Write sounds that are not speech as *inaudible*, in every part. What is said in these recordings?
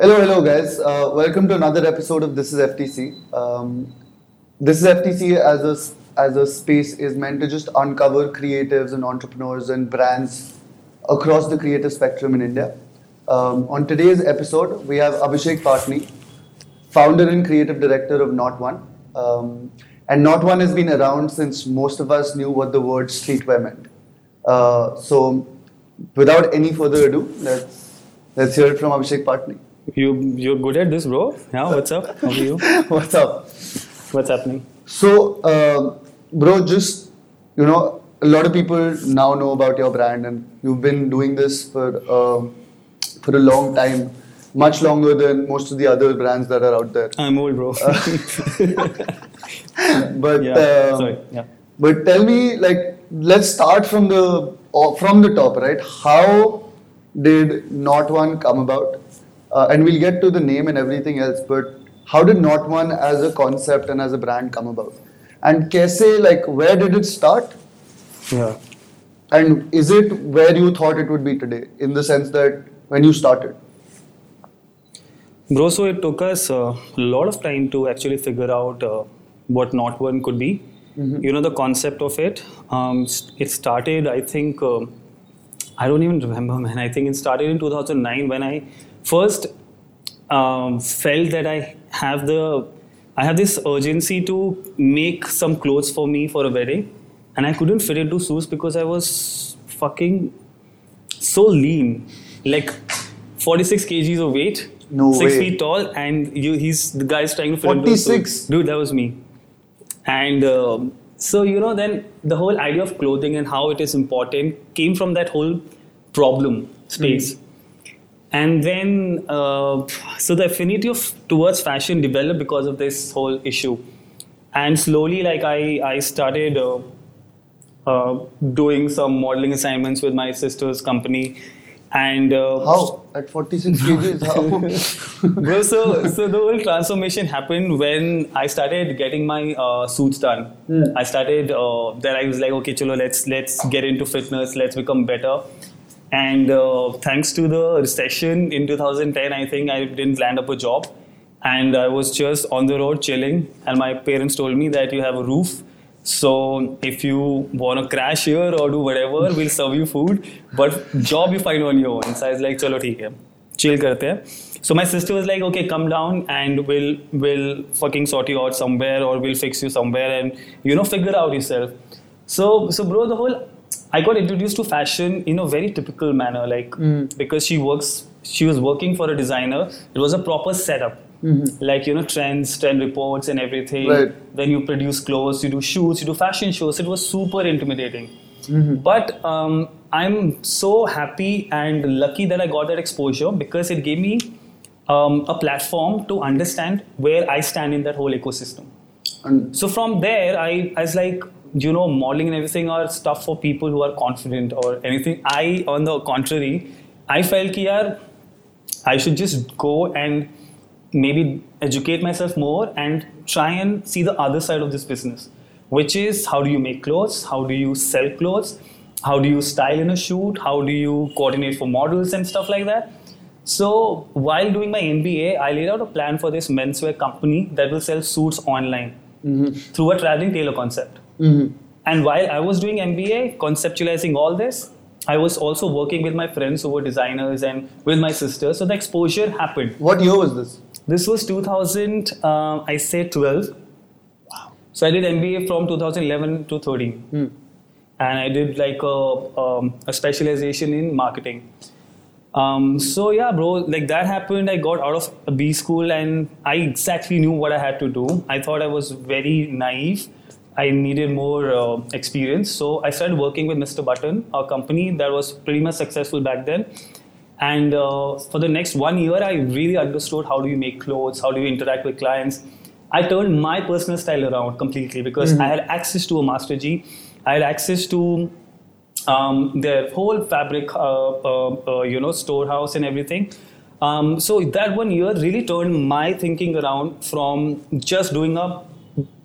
Hello, hello, guys. Uh, welcome to another episode of This is FTC. Um, this is FTC as a as a space is meant to just uncover creatives and entrepreneurs and brands across the creative spectrum in India. Um, on today's episode, we have Abhishek Patni, founder and creative director of Not One. Um, and Not One has been around since most of us knew what the word streetwear meant. Uh, so, without any further ado, let's let's hear it from Abhishek Patni. You you're good at this, bro. Yeah. What's up? How are you? *laughs* What's up? What's happening? So, uh, bro, just you know, a lot of people now know about your brand, and you've been doing this for uh, for a long time, much longer than most of the other brands that are out there. I'm old, bro. *laughs* But yeah. uh, Sorry. Yeah. but tell me, like, let's start from the uh, from the top, right? How did Not One come about? Uh, and we'll get to the name and everything else, but how did Not One as a concept and as a brand come about? And Kaise, like, where did it start? Yeah. And is it where you thought it would be today, in the sense that when you started? Bro, so it took us a lot of time to actually figure out uh, what Not One could be. You know, the concept of it. Um, it started, I think, um I don't even remember, man. I think it started in 2009 when I first um, felt that I have the, I have this urgency to make some clothes for me for a wedding, and I couldn't fit into suits because I was fucking so lean, like 46 kgs of weight, No six way. feet tall, and you, he's the guy's trying to fit into a suit. 46? Dude, that was me. And um, so you know, then the whole idea of clothing and how it is important came from that whole problem space. And then, uh, so the affinity of towards fashion developed because of this whole issue. And slowly, like I, I started uh, uh, doing some modeling assignments with my sister's company, and uh, How? At 46 *laughs* kgs? How? Bro, so, so the whole transformation happened when I started getting my uh, suits done. I started uh, then I was like, okay, chalo, let's let's get into fitness, let's become better. And uh, thanks to the recession in 2010, I think I didn't land up a job. And I was just on the road chilling. And my parents told me that you have a roof. So if you want to crash here or do whatever, *laughs* we'll serve you food. But job you find on your own. So I was like, chalo, theek. Chill karte. So my sister was like, okay, come down and we'll we'll fucking sort you out somewhere or we'll fix you somewhere and you know figure out yourself. So so bro, the whole I got introduced to fashion in a very typical manner, like because she works, she was working for a designer. It was a proper setup, like you know trends, trend reports, and everything. Right. Then you produce clothes, you do shoots, you do fashion shows. It was super intimidating. But um, I'm so happy and lucky that I got that exposure because it gave me um, a platform to understand where I stand in that whole ecosystem. and So from there, I, I was like, you know, modeling and everything are stuff for people who are confident or anything. I, on the contrary, I felt ki yaar, I should just go and maybe educate myself more and try and see the other side of this business, which is how do you make clothes, how do you sell clothes, how do you style in a shoot, how do you coordinate for models and stuff like that. So while doing my MBA, I laid out a plan for this menswear company that will sell suits online mm-hmm. through a traveling tailor concept. And while I was doing MBA, conceptualizing all this, I was also working with my friends who were designers and with my sister. So the exposure happened. what year was this? This was 2000, uh, I say 12. Wow. So I did MBA from 2011 to 13. And I did like a, um, a specialization in marketing. Um, so yeah, bro, like that happened. I got out of a B school and I exactly knew what I had to do. I thought I was very naive. I needed more uh, experience. So I started working with Mr. Button, a company that was pretty much successful back then. And uh, for the next one year, I really understood how do you make clothes, how do you interact with clients. I turned my personal style around completely because I had access to a Master G. I had access to um, their whole fabric, uh, uh, uh, you know, storehouse and everything. Um, so that one year really turned my thinking around from just doing a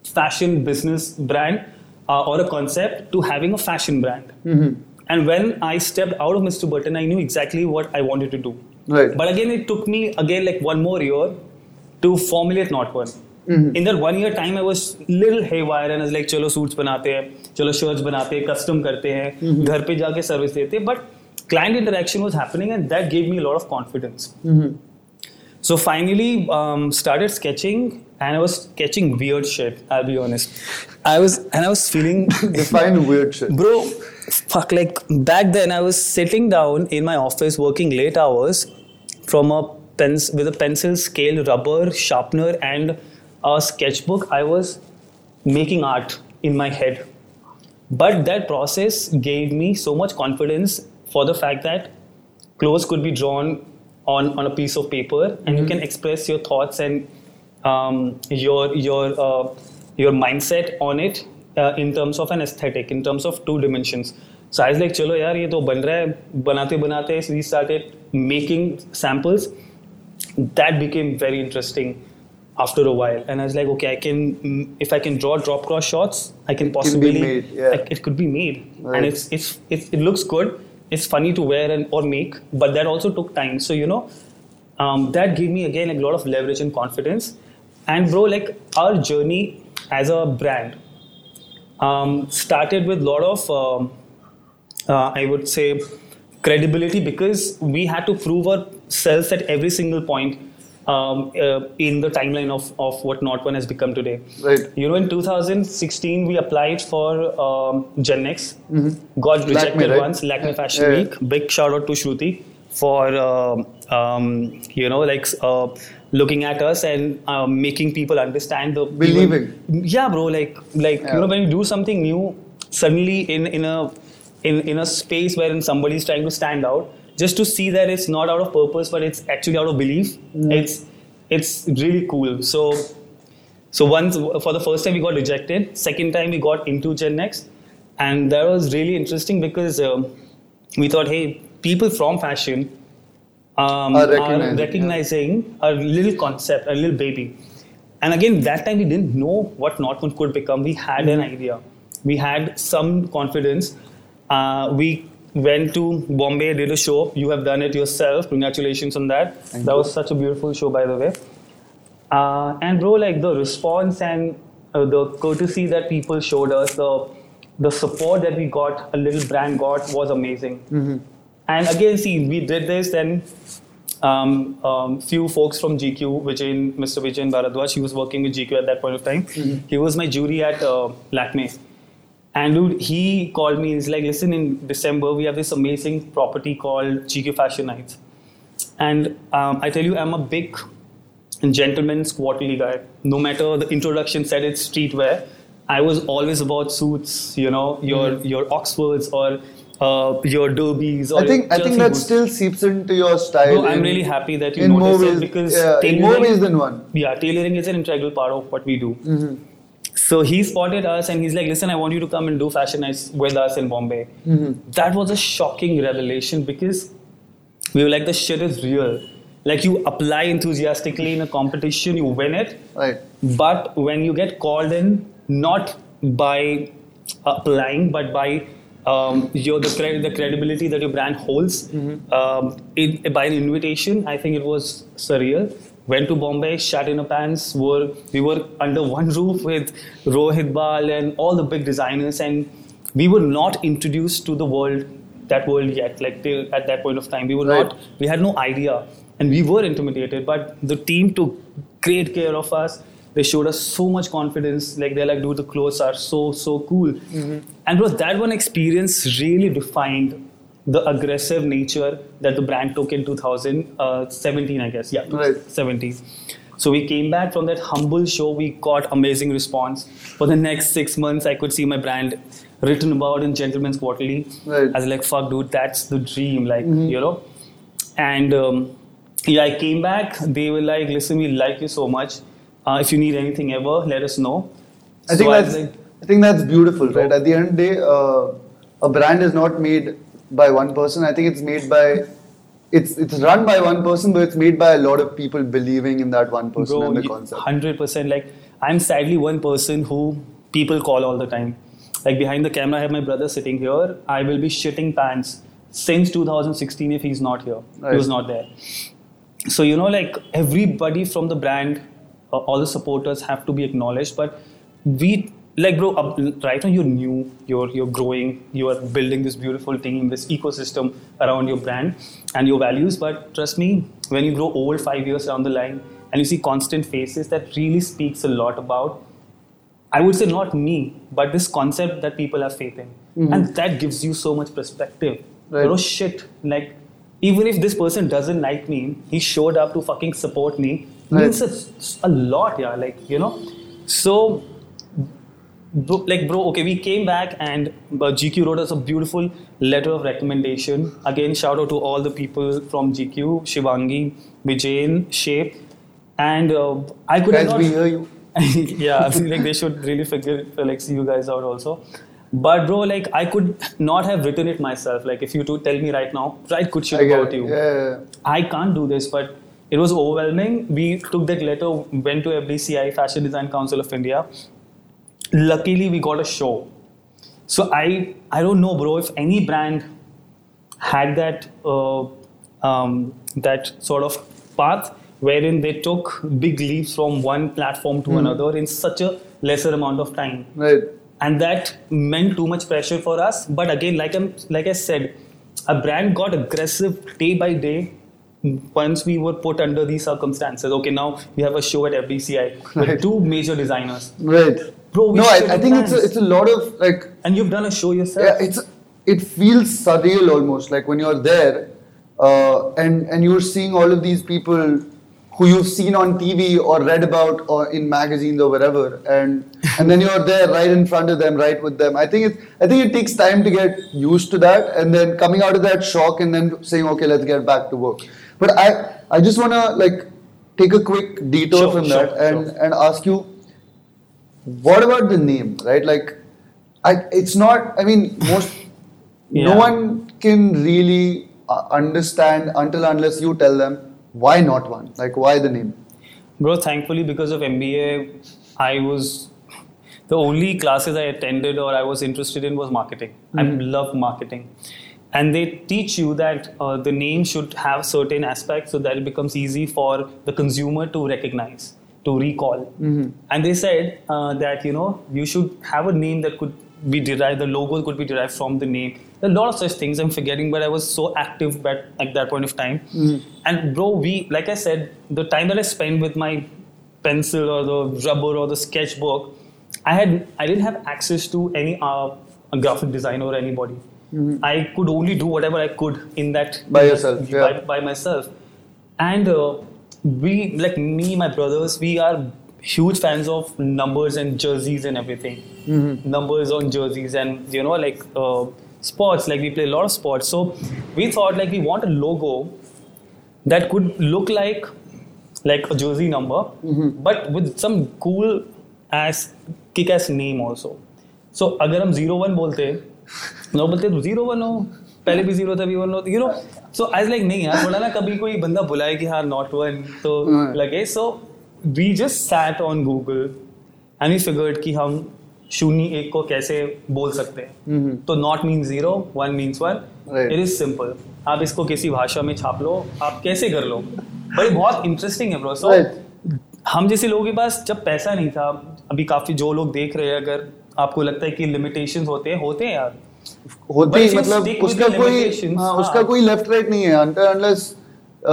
fashion business brand uh, or a concept to having a fashion brand. Mm-hmm. And when I stepped out of Mr. Button, I knew exactly what I wanted to do. Right. But again, it took me again like one more year to formulate not one. Mm-hmm. In that one year time, I was little haywire and I was like, चलो suits banate हैं, चलो shirts custom हैं, custom करते हैं, mm-hmm. घर pe जाके service देते But client interaction was happening and that gave me a lot of confidence. Mm-hmm. So finally, um, started sketching, and I was sketching weird shit. I'll be honest. I was, and I was feeling, *laughs* Define weird shit. bro. Fuck, like back then, I was sitting down in my office working late hours from a pens with a pencil, scale, rubber, sharpener, and a sketchbook. I was making art in my head. But that process gave me so much confidence for the fact that clothes could be drawn on, on a piece of paper and mm-hmm. you can express your thoughts and um, your your uh, your mindset on it uh, in terms of an aesthetic in terms of two dimensions so i was like chalo yaar ye to ban raha hai banate banate so we started making samples that became very interesting after a while and i was like okay i can if i can draw drop cross shots i can possibly it, can made, yeah. I, it could be made right. and it's, it's, it's it looks good it's funny to wear and or make but that also took time. So you know um, that gave me again like, a lot of leverage and confidence. And bro like our journey as a brand um, started with a lot of um, uh, i would say credibility because we had to prove ourselves at every single point um, uh, in the timeline of, of what Not One has become today. Right. You know, in 2016, we applied for um, Gen Next, got rejected Mm-hmm. right? once, Lakme Yeah. Fashion Yeah. Week. Big shout out to Shruti for, um, um, you know, like uh, looking at us and uh, making people understand the Believing. yeah, bro. Like, like Yeah. you know, when you do something new, suddenly in in a in in a space wherein somebody is trying to stand out, just to see that it's not out of purpose, but it's actually out of belief. It's it's really cool. So so once for the first time we got rejected. Second time we got into Gen Next, and that was really interesting because um, we thought, hey, people from fashion um, Are are recognizing, recognizing, a little concept, a little baby. And again, that time we didn't know what Not could become. We had an idea. We had some confidence. Uh, we went to Bombay, did a show. You have done it yourself. Congratulations on that. Thank that you. was such a beautiful show, by the way. Uh, and bro, like the response and uh, the courtesy that people showed us, the the support that we got, a little brand got, was amazing. And again, see, we did this, then um, um, few folks from GQ, Vijay, Mr. Vijay Bharadwaj, he was working with GQ at that point of time. He was my jury at uh, Lakme. And dude, he called me. and He's like, "Listen, in December we have this amazing property called GQ Fashion Nights." And um, I tell you, I'm a big gentleman's quarterly guy. No matter the introduction said it's streetwear, I was always about suits. You know, your your Oxfords or uh, your derbies. Or I think I think that boots. still seeps into your style. Bro, I'm in- really happy that you noticed it because yeah, in more ways than one. Yeah, tailoring is an integral part of what we do. Mm-hmm. So he spotted us and he's like, listen, I want you to come and do fashion nights with us in Bombay. Mm-hmm. That was a shocking revelation because we were like, the shit is real. Like you apply enthusiastically in a competition, you win it. Right. But when you get called in, not by applying, but by um, your the, cred- the credibility that your brand holds, um, it, by an invitation, I think it was surreal. Went to Bombay, shat in a pants. Were we were under *laughs* one roof with Rohit Bal and all the big designers, and we were not introduced to the world, that world yet. Like till, at that point of time, we were Right. not. We had no idea, and we were intimidated. But the team took great care of us. They showed us so much confidence. Like they're like, dude, the clothes are so so cool. Mm-hmm. And was that one experience really defined the aggressive nature that the brand took in 2017, I guess. Yeah, Right. 17. So we came back from that humble show. We got amazing response. For the next six months, I could see my brand written about in Gentleman's Quarterly. Right. I was like, fuck, dude, that's the dream. Like, you know? And um, yeah, I came back. They were like, listen, we like you so much. Uh, if you need anything ever, let us know. I think So that's like, I think that's beautiful, right? At the end of the day, uh, a brand is not made by one person. I think it's made by it's it's run by one person, but it's made by a lot of people believing in that one person and the concept. Hundred percent. Like I'm sadly one person who people call all the time. Like behind the camera, I have my brother sitting here. I will be shitting pants since 2016 if he's not here. Right. He was not there. So you know, like everybody from the brand, uh, all the supporters have to be acknowledged. But we, like, bro, right now you're new, you're you're growing, you are building this beautiful team, this ecosystem around your brand and your values. But trust me, when you grow old five years down the line and you see constant faces, that really speaks a lot about. I would say not me, but this concept that people have faith in, mm-hmm. and that gives you so much perspective. Right. Oh shit! Like, even if this person doesn't like me, he showed up to fucking support me. Means a, a lot, yeah. Like you know, so bro, like bro, okay, we came back and uh, GQ wrote us a beautiful letter of recommendation. Again, shout out to all the people from GQ, Shivangi, Vijayan, Shape, and uh, I could Guys, not. we hear you. *laughs* yeah, I feel like they should really figure like see you guys out also. But bro, like I could not have written it myself. Like if you to tell me right now, write good shit about it. you. Yeah. I can't do this, but it was overwhelming. We took that letter, went to FDCI, Fashion Design Council of India. Luckily, we got a show. So I, I don't know, bro, if any brand had that, uh, um, that sort of path wherein they took big leaps from one platform to another in such a lesser amount of time Right. and that meant too much pressure for us but again like i'm like i said a brand got aggressive day by day once we were put under these circumstances okay now we have a show at fdci with Right. two major designers. Right. Bro, no, I, I think it's a, it's a lot of like and you've done a show yourself. yeah, it's it feels surreal almost like when you're there uh, and and you're seeing all of these people who you've seen on TV or read about or in magazines or wherever and *laughs* and then you're there right in front of them right with them. I think it I think it takes time to get used to that and then coming out of that shock and then saying okay let's get back to work but I I just want to like take a quick detour Sure, from sure, that and sure. and ask you what about the name right like I, it's not i mean most *laughs* no one can really uh, understand until unless you tell them why not one like why the name Bro, thankfully, because of MBA, I was the only classes I attended or I was interested in was marketing. I love marketing. And they teach you that uh, the name should have certain aspects so that it becomes easy for the consumer to recognize, to recall. And they said uh, that, you know, you should have a name that could be derived, the logo could be derived from the name. A lot of such things I'm forgetting, but I was so active at, at that point of time. And bro, we, like I said, the time that I spent with my pencil or the rubber or the sketchbook, I had, I didn't have access to any uh, a graphic designer or anybody. I could only do whatever I could in that By yourself, by, yeah. by myself. And uh, we, like me, my brothers, we are huge fans of numbers and jerseys and everything. Mm-hmm. Numbers on jerseys and you know like uh, sports. Like we play a lot of sports, so we thought like we want a logo that could look like like a jersey number, Mm-hmm. but with some cool ass kick ass name also. So अगर हम zero one बोलते लोग बोलते तो zero one हो। पहले भी zero था भी one हो know so I was like नहीं यार थोड़ा ना कभी कोई बंदा बुलाए कि हाँ not one तो Hmm. लगे। So we just sat on Google and we figured कि हम शून्य एक को कैसे बोल सकते हैं। तो not mean zero one means one it is simple आप इसको किसी भाषा में छाप लो आप कैसे कर लो? भाई बहुत इंटरेस्टिंग है ब्रो सो Right. हम जैसे लोगों के पास जब पैसा नहीं था अभी काफ़ी जो लोग देख रहे हैं अगर आपको लगता है कि लिमिटेशंस होते हैं होते हैं यार होते But ही if you मतलब stick with उसका the कोई limitations, हाँ, हाँ. उसका कोई लेफ्ट राइट नहीं है until unless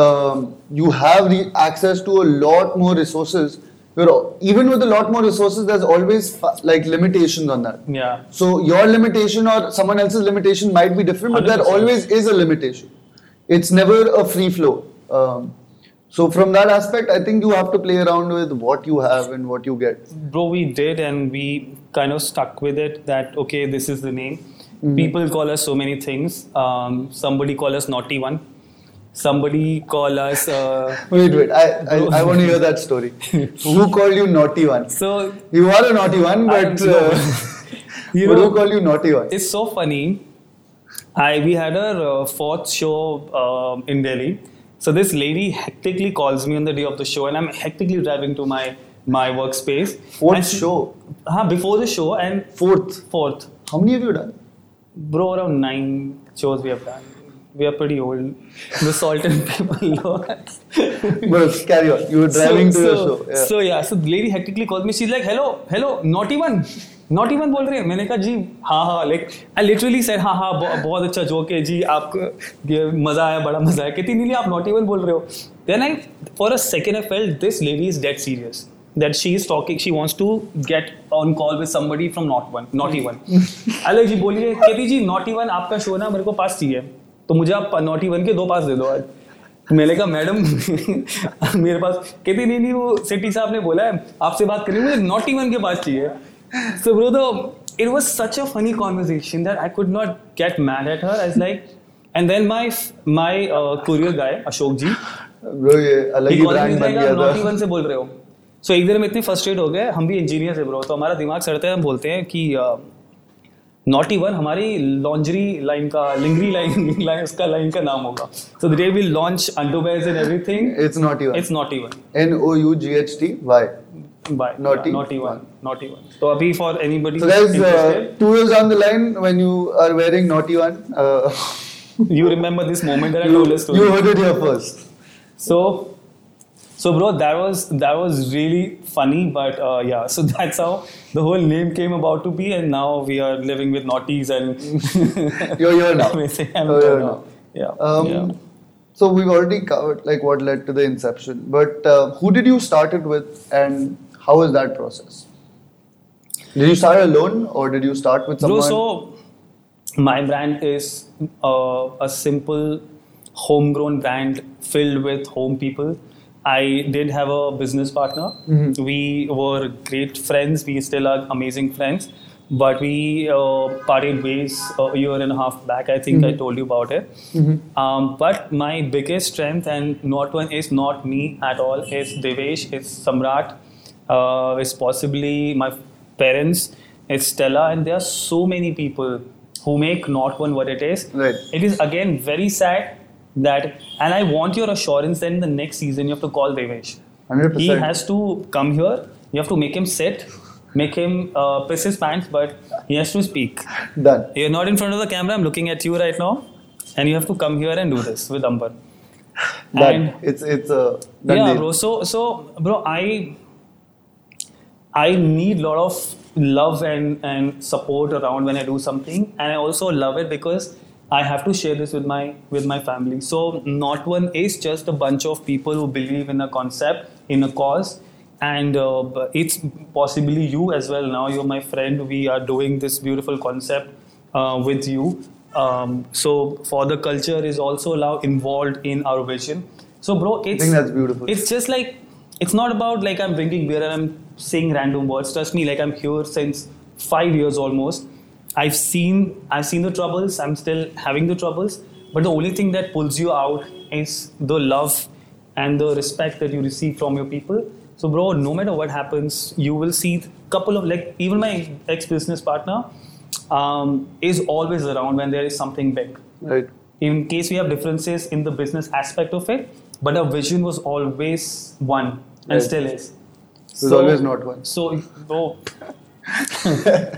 um, you have the access to a lot more resources you're, even with a lot more resources there's always fa- like limitations on that या so your limitation or someone else's limitation might be different but there 100%. always is a limitation it's never a free flow um, so from that aspect i think you have to play around with what you have and what you get bro we did and we kind of stuck with it that okay this is the name. People call us so many things. Um, somebody call us naughty one. Somebody call us uh, wait wait. I i, I want to hear that story. *laughs* Who called you naughty one? So You are a naughty one, but uh, *laughs* you but know who call you naughty one? it's so funny. I we had our uh, fourth show um, in delhi. So this lady hectically calls me on the day of the show and i'm hectically driving to my my workspace Fourth And show? huh, before the show and Fourth. fourth How many have you done? bro around nine shows we have done we are pretty old. The salt and pepper law. But carry on. You were driving so, to so, your show. Yeah. So yeah, so the lady hectically called me. She's like, "Hello, hello, not even, not even बोल रही है." मैंने कहा जी हाँ हाँ like I literally said हाँ हाँ बहुत अच्छा जोक है जी आपको मज़ा आया बड़ा मज़ा आया कितनी नीली आप not even बोल रहे हो then I for a second I felt this lady is dead serious that she is talking she wants to get on call with somebody from not one not even अलग जी बोलिए कहती जी not even आपका show ना मेरे को पास चाहिए। तो मुझे आप not even के दो पास दे दो आज। मैंने कहा मैडम *laughs* मेरे पास कहती नहीं नहीं वो सिटी साहब ने बोला है आपसे बात करी मुझे नॉट इवन के पास चाहिए। सो ब्रो तो it was such a funny conversation that I could not get mad at her age like and then my my courier guy Ashok ji Bro, ये अलग ही ब्रांड बन गया नॉट इवन से बोल रहे हो? सो एक दिन में इतने फ़र्स्ट एड हो गए हम भी इंजीनियर से ब्रो तो हमारा दिमाग सड़ते हैं हम बोलते हैं कि uh, नॉट इवन हमारी लॉन्जरी लाइन का लिंगरी लाइन लाइन उसका लाइन का नाम होगा। So they will launch underwears and everything it's not even it's not even N O U G H T Y by not even not even not even तो अभी for anybody so guys two years on the line when you are wearing not even you remember this moment that I told you you heard it here first so so bro, that was that was really funny, but uh, yeah. So *laughs* that's how the whole name came about to be, and now we are living with naughties and *laughs* *laughs* You're here now. I'm You're here now. Yeah. Um, yeah. So we've already covered like what led to the inception, but uh, who did you start it with, and how was that process? Did you start alone, or did you start with Bro, someone? so my brand is uh, a simple homegrown brand filled with home people. I did have a business partner. We were great friends. We still are amazing friends. But we uh, parted ways a year and a half back. I think I told you about it. Um, but my biggest strength, and not one is not me at all, is Devesh, is Samrat, uh, is possibly my parents, it's Stella, and there are so many people who make not one what it is. Right. It is again very sad that, and I want your assurance that in the next season you have to call Devesh. Hundred He has to come here. You have to make him sit, make him uh, piss his pants, but he has to speak. Done. You're not in front of the camera. I'm looking at you right now, and you have to come here and do this with Amber. Done. It's it's a done yeah, deal. bro. So so, bro, I I need a lot of love and and support around when I do something, and I also love it because I have to share this with my with my family. So not one is just a bunch of people who believe in a concept, in a cause, and uh, it's possibly you as well. Now you're my friend. We are doing this beautiful concept uh, with you. Um, so for the culture is also now involved in our vision. So bro, it's think that's beautiful. It's just like it's not about like I'm drinking beer and I'm saying random words. Trust me, like I'm here since five years almost. I've seen I've seen the troubles. I'm still having the troubles. But the only thing that pulls you out is the love and the respect that you receive from your people. So, bro, no matter what happens, you will see a couple of like even my ex business partner um, is always around when there is something big Right. in case we have differences in the business aspect of it, but our vision was always one and Right. still is. There's always not one. So, oh.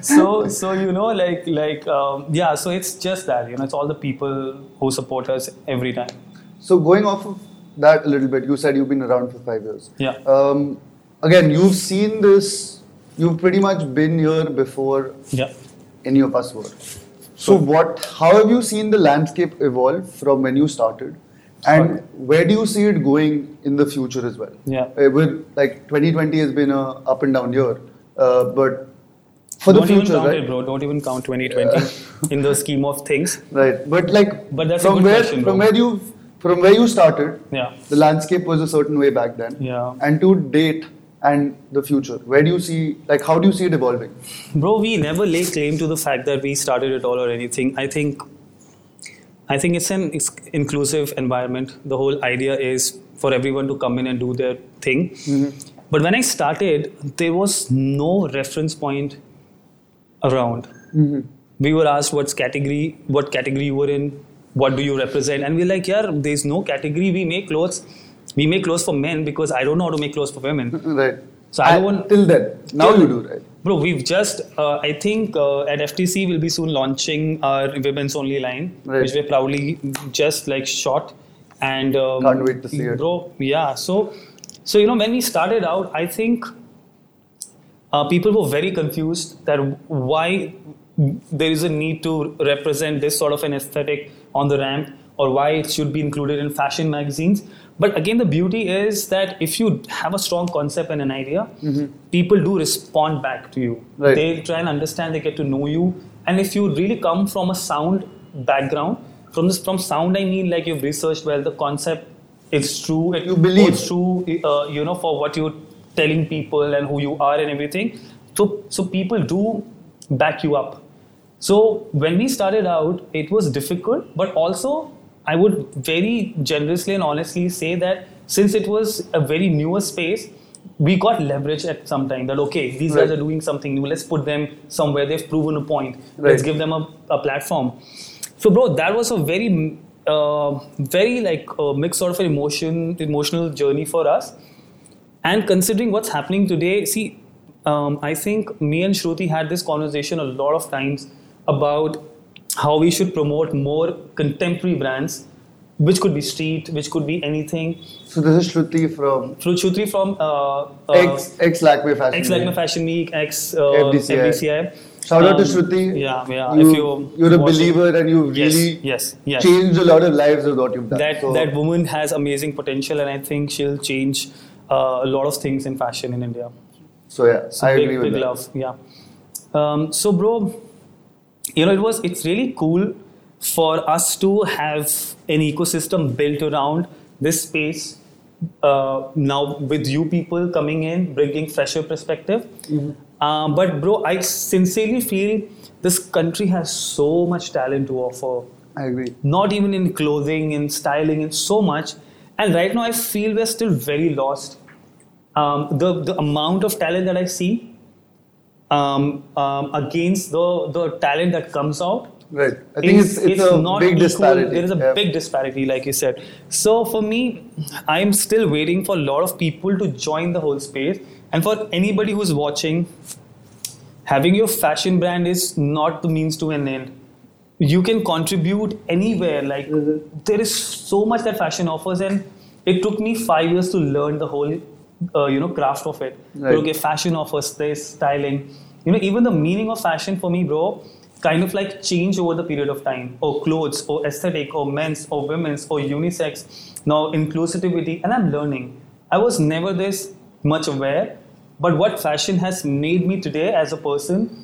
So, so you know, like, like, um, yeah. So it's just that you know, it's all the people who support us every time. So going off of that a little bit, you said you've been around for five years. Yeah. Um, again, you've seen this. You've pretty much been here before Yeah. any of us were. So what? How have you seen the landscape evolve from when you started, and where do you see it going in the future as well? Yeah. Uh, with like 2020 has been a up and down year, uh, but for Don't the future, even count right? it, bro. Don't even count 2020 *laughs* in the scheme of things. Right. But like But that's a from good where question, from where you from where you started, Yeah. the landscape was a certain way back then. Yeah. And to date and the future, where do you see like how do you see it evolving? Bro, we never lay claim to the fact that we started it all or anything. I think, I think it's an inclusive environment. The whole idea is for everyone to come in and do their thing. Mm-hmm. But when I started, there was no reference point around. We were asked what's category, what category you were in, what do you represent, and we're like, yeah, there's no category. We make clothes. We make clothes for men because I don't know how to make clothes for women. Right. So I don't want till then. Now Till- you do right. Bro, we've just, uh, I think uh, at FTC we'll be soon launching our women's only line, Right. which we're proudly just like shot. And um, Can't wait to see it. Bro, yeah. So, so you know, when we started out, I think uh, people were very confused that why there is a need to represent this sort of an aesthetic on the ramp or why it should be included in fashion magazines. But again, the beauty is that if you have a strong concept and an idea, people do respond back to you. Right. They try and understand, they get to know you. And if you really come from a sound background, from this from sound I mean like you've researched well the concept is true. It You believe. true, uh, you know, for what you're telling people and who you are and everything. So, so people do back you up. So when we started out, it was difficult, but also I would very generously and honestly say that since it was a very newer space, we got leverage at some time that okay, these guys are doing something new. Let's put them somewhere. They've proven a point. Let's give them a, a platform. So, bro, that was a very, uh, very like a mixed sort of an emotion, emotional journey for us. And considering what's happening today, see, um, I think me and Shruti had this conversation a lot of times about how we should promote more contemporary brands, which could be street, which could be anything. So this is Shruti from Shruti from uh, uh, X X Lakme Fashion. X Like Week. Fashion Week, X uh, FDCI. FDCI. Shout out to Um, Shruti. Yeah, yeah. You, if you you're a watch it- believer and you really yes, yes. changed a lot of lives with what you've done. that So, that woman has amazing potential, and I think she'll change a lot of things in fashion in India. so yeah, So I big, agree with big that. love, yeah. Um, so, bro, you know, it was it's really cool for us to have an ecosystem built around this space. Uh, now with you people coming in, bringing fresher perspective. Mm-hmm. Um, but bro, I sincerely feel this country has so much talent to offer I agree. not even in clothing, in styling, in so much. And right now, I feel we're still very lost. Um, the the amount of talent that I see um, um, against the the talent that comes out. Right. I think is- it's it's, a not big equal. disparity. There is a Yeah. big disparity, like you said. So for me, I'm still waiting for a lot of people to join the whole space. And for anybody who's watching, having your fashion brand is not the means to an end. You can contribute anywhere. Like there is so much that fashion offers, and it took me five years to learn the whole, uh, you know, craft of it. Right. Okay, fashion offers this styling. You know, even the meaning of fashion for me, bro, kind of like change over the period of time. Or clothes, or aesthetic, or men's, or women's, or unisex. Now inclusivity, and I'm learning. I was never this much aware, but what fashion has made me today as a person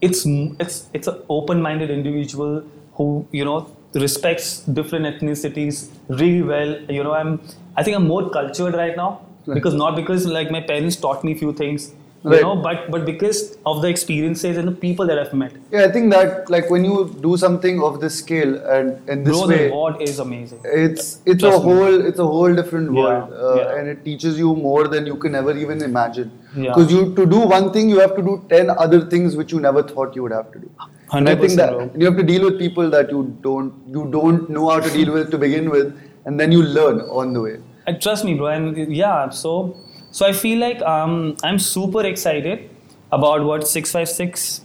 it's it's it's an open-minded individual who you know respects different ethnicities really well you know i'm i think i'm more cultured right now Right. because not because like my parents taught me few things you Right. know but but because of the experiences and the people that i've met Yeah, I think that like when you do something of this scale and in this bro the way, reward is amazing it's it's a Trust me. whole it's a whole different Yeah, world, uh, yeah. and it teaches you more than you can ever even imagine. Yeah. Because you to do one thing, you have to do ten other things which you never thought you would have to do. And I think 100% that bro. you have to deal with people that you don't you don't know how to deal with to begin with, and then you learn on the way. And trust me, bro. And yeah, so so I feel like um, I'm super excited about what 656,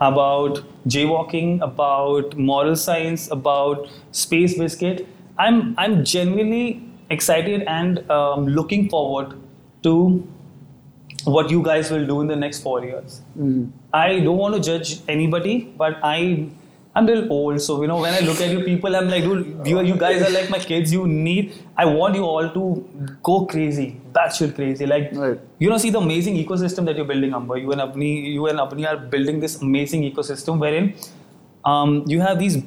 about jaywalking, about moral science, about space biscuit. I'm I'm genuinely excited and um, looking forward to what you guys will do in the next four years. I don't want to judge anybody, but I I'm a little old, so you know when I look at you people, I'm like, dude, you, you guys are like my kids. You need. I want you all to go crazy, batshit crazy. Like Right. you know, see the amazing ecosystem that you're building, Amber. You and Apni, you and Apni are building this amazing ecosystem wherein um, you have these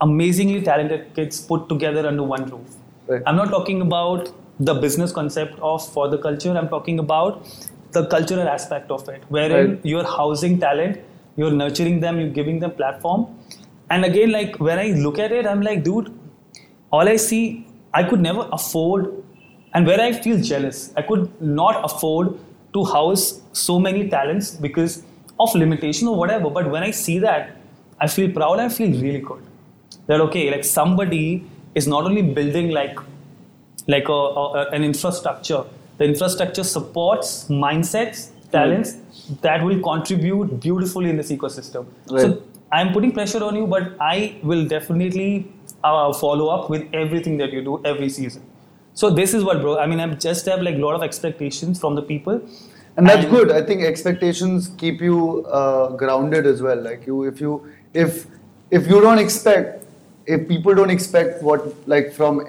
amazingly talented kids put together under one roof. Right. I'm not talking about the business concept of for the culture. I'm talking about the cultural aspect of it, wherein Right. you're housing talent, you're nurturing them, you're giving them platform. And again, like when I look at it, I'm like, dude, all I see, I could never afford, and where I feel jealous, I could not afford to house so many talents because of limitation or whatever. But when I see that, I feel proud. I feel really good. That okay, like somebody is not only building like like a, a, an infrastructure, the infrastructure supports mindsets, talents that will contribute beautifully in this ecosystem. Right. So I'm putting pressure on you, but I will definitely uh, follow up with everything that you do every season. So this is what, bro. I mean, I just have like a lot of expectations from the people, and that's good i think expectations keep you uh, grounded as well like you if you if if you don't expect if people don't expect what like from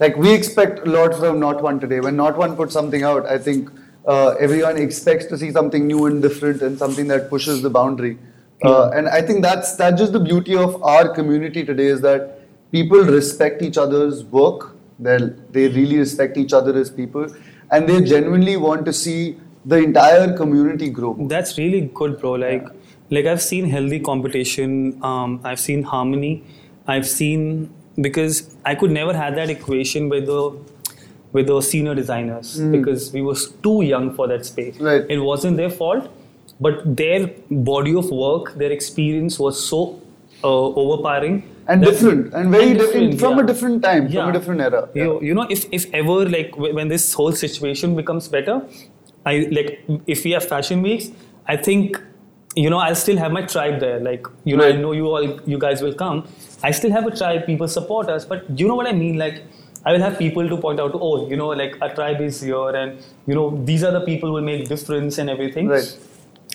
like we expect a lot from not one today when not one puts something out i think uh, everyone expects to see something new and different and something that pushes the boundary uh, and i think that's that's just the beauty of our community today is that people respect each other's work they they really respect each other as people and they genuinely want to see the entire community grow. That's really good, bro. Like, yeah. like I've seen healthy competition. Um, I've seen harmony. I've seen because I could never have that equation with the with the senior designers mm. because we was too young for that space. Right. It wasn't their fault, but their body of work, their experience was so uh, overpowering and different and very and different, different, from yeah. a different time, yeah. from a different era. Yeah. You, you know, if if ever like when this whole situation becomes better, I like if we have fashion weeks, I think you know I'll still have my tribe there. Like you know, right. I know you all you guys will come. I still have a tribe. People support us, but you know what I mean. Like I will have people to point out to, oh, you know, like a tribe is here, and you know these are the people who will make difference and everything. Right.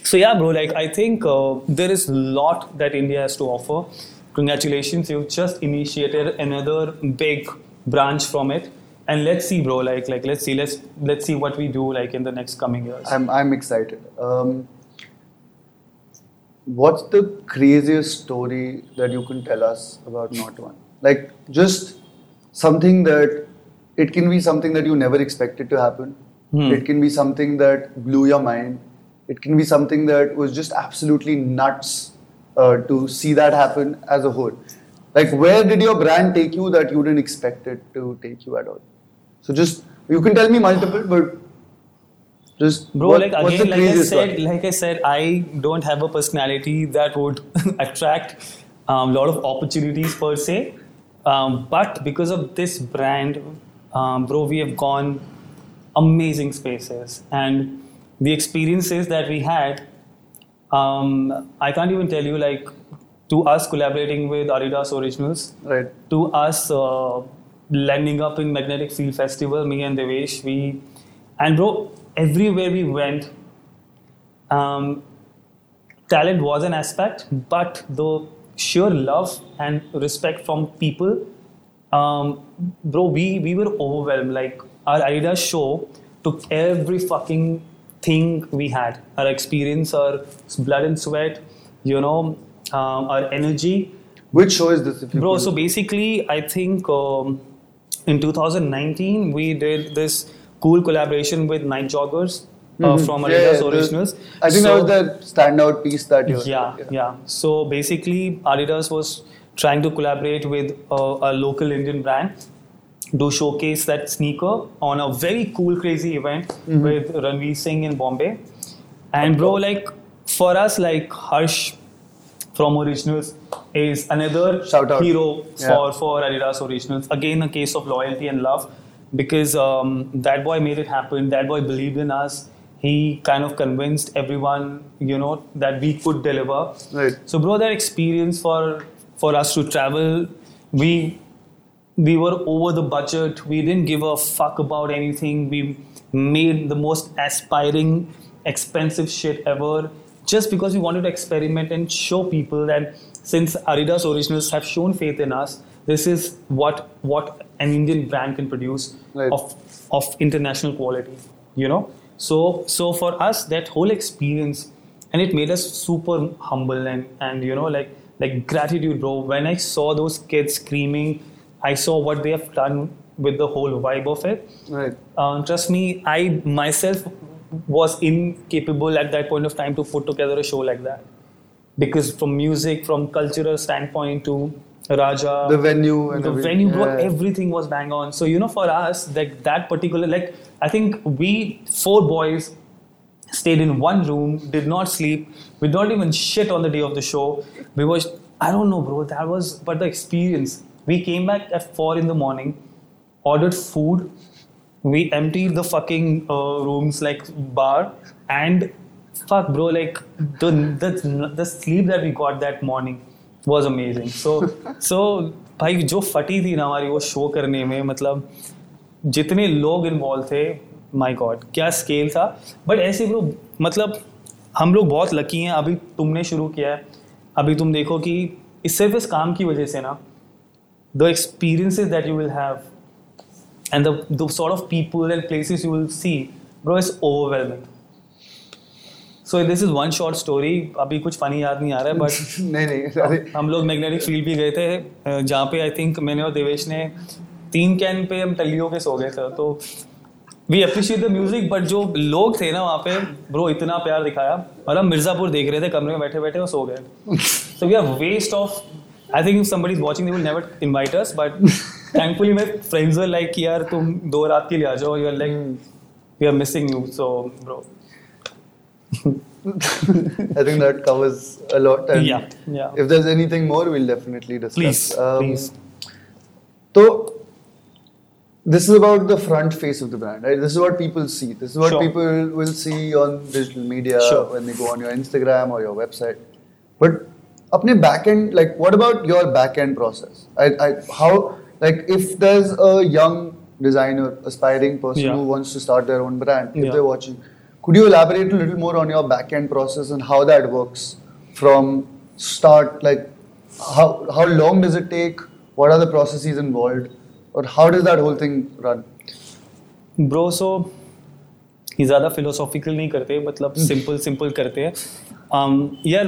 So yeah, bro. Like I think uh, there is a lot that India has to offer. Congratulations, you've just initiated another big branch from it and let's see bro like like let's see let's let's see what we do like in the next coming years i'm i'm excited um, what's the craziest story that you can tell us about not one like just something that it can be something that you never expected to happen hmm. it can be something that blew your mind it can be something that was just absolutely nuts uh, to see that happen as a whole like where did your brand take you that you didn't expect it to take you at all so just you can tell me multiple, but just bro, what, like again, like I said, one? like I said, I don't have a personality that would *laughs* attract a um, lot of opportunities per se. Um, but because of this brand, um, bro, we have gone amazing spaces and the experiences that we had. Um, I can't even tell you like to us collaborating with Adidas Originals, right? To us. Uh, landing up in Magnetic Field Festival, me and Devesh, we and bro, everywhere we went, um, talent was an aspect, but the sheer love and respect from people, um, bro, we we were overwhelmed. Like our Adidas show took every fucking thing we had, our experience, our blood and sweat, you know, um, our energy. Which show is this? Bro, so basically, I think. Um, in 2019, we did this cool collaboration with Nite Joggers. Uh, mm-hmm. from Adidas yeah, Originals. I think so, that was the standout piece that year. Yeah, yeah, yeah. So basically, Adidas was trying to collaborate with uh, a local Indian brand to showcase that sneaker on a very cool, crazy event mm-hmm. with Ranveer Singh in Bombay. And bro, like for us, like Harsh from Originals is another hero yeah. for, for Adidas Originals. Again, a case of loyalty and love because um, that boy made it happen. That boy believed in us. He kind of convinced everyone, you know, that we could deliver. Right. So, bro, that experience for for us to travel, we we were over the budget. We didn't give a fuck about anything. We made the most aspiring, expensive shit ever just because we wanted to experiment and show people that since Adidas Originals have shown faith in us, this is what what an Indian brand can produce right. of of international quality. You know, so so for us that whole experience, and it made us super humble and and you know like like gratitude, bro. When I saw those kids screaming, I saw what they have done with the whole vibe of it. Right. Um, trust me, I myself was incapable at that point of time to put together a show like that because from music from cultural standpoint to raja the venue and the venue bro, yeah. everything was bang on. So you know for us like that particular like i think we four boys stayed in one room did not sleep. We don't even shit on the day of the show. We was i don't know bro that was but the experience. We came back at 4 in the morning ordered food. We emptied the fucking uh, rooms like bar and fuck bro like the, the the sleep that we got that morning was amazing so so भाई जो फटी थी ना हमारी वो show करने में मतलब जितने लोग इन्वॉल्व थे माई गॉड क्या स्केल था। बट ऐसे ब्रो मतलब हम लोग बहुत लकी हैं। अभी तुमने शुरू किया है। अभी तुम देखो कि इस सिर्फ़ इस काम की वजह से ना the experiences that you will have and the, the sort of people and places you will see, bro, is so this is one short story अभी कुछ फनी याद नहीं आ रहा है बट *laughs* नहीं नहीं हम लोग मैग्नेटिक फ़ील्ड भी गए थे जहाँ पे आई थिंक मैंने और देवेश ने तीन कैन पे हम टलियों के सो गए थे। तो we appreciate the music but जो लोग थे ना वहाँ पे ब्रो इतना प्यार दिखाया। मतलब मिर्जापुर देख रहे थे कमरे में बैठे बैठे और सो गए। So we are waste of I think somebody is watching will never invite but thankfully मेरे फ्रेंड्स लाइक कि यार तुम दो रात के लिए आ जाओ you are like we are missing you so bro *laughs* I think that covers a lot. And Yeah, yeah. If there's anything more, we'll definitely discuss. please Um, please So, this is about the front face of the brand, right? This is what people see. This is what Sure. people will see on digital media Sure. when they go on your Instagram or your website. But अपने back end, like, what about your back end process? I, I, how, like, if there's a young designer, aspiring person Yeah. who wants to start their own brand, if Yeah. they're watching, could you elaborate a little more on your back end process and how that works from start? Like, how how long does it take? What are the processes involved? Or how does that whole thing run? Bro so ये ज़्यादा philosophical नहीं करते मतलब simple simple करते हैं um, यार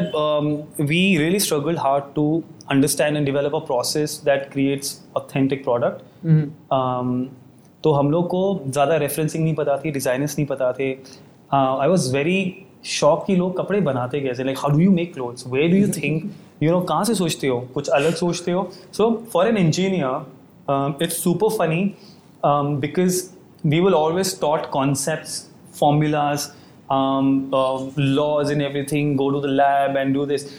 we really struggle hard to understand and develop a process that creates authentic product तो हम लोग को ज़्यादा रेफरेंसिंग नहीं पता थी डिज़ाइनर्स नहीं पता थे आई वॉज़ वेरी शॉक कि लोग कपड़े बनाते कैसे? Like how do you make clothes way do you think you know कहाँ से सोचते हो? कुछ अलग सोचते हो? So for an engineer it's super funny because we will always taught concept formulas laws in everything go Go the lab and do this.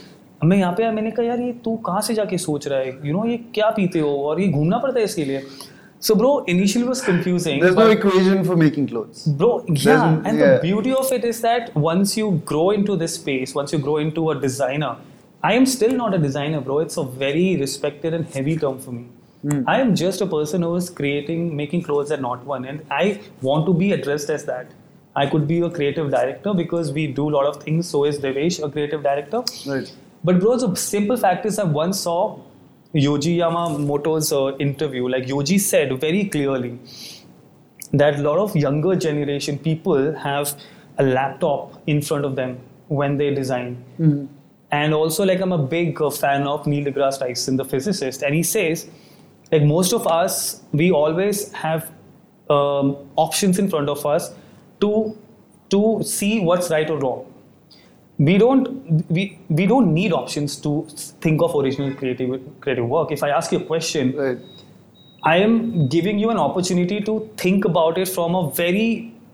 मैं यहाँ पे मैंने कहा यार ये तू कहाँ से जाके सोच रहा है? यू you नो know, ये क्या पीते हो? और ये घूमना पड़ता है इसके लिए? So, bro, initially was confusing. There's no equation for making clothes. Bro, yeah. And yeah. the beauty of it is that once you grow into this space, once you grow into a designer, I am still not a designer, bro. It's a very respected and heavy term for me. Mm. I am just a person who is creating, making clothes and not one. And I want to be addressed as that. I could be a creative director because we do a lot of things. So is Devesh, a creative director. Right. But, bro, the simple fact is I once saw Yohji Yamamoto's uh, interview. Like Yohji said very clearly that a lot of younger generation people have a laptop in front of them when they design. And also, like I'm a big uh, fan of Neil deGrasse Tyson, the physicist, and he says, like most of us, we always have um, options in front of us to to see what's right or wrong we don't we, we don't need options to think of original creative creative work if i ask you a question Right. i am giving you an opportunity to think about it from a very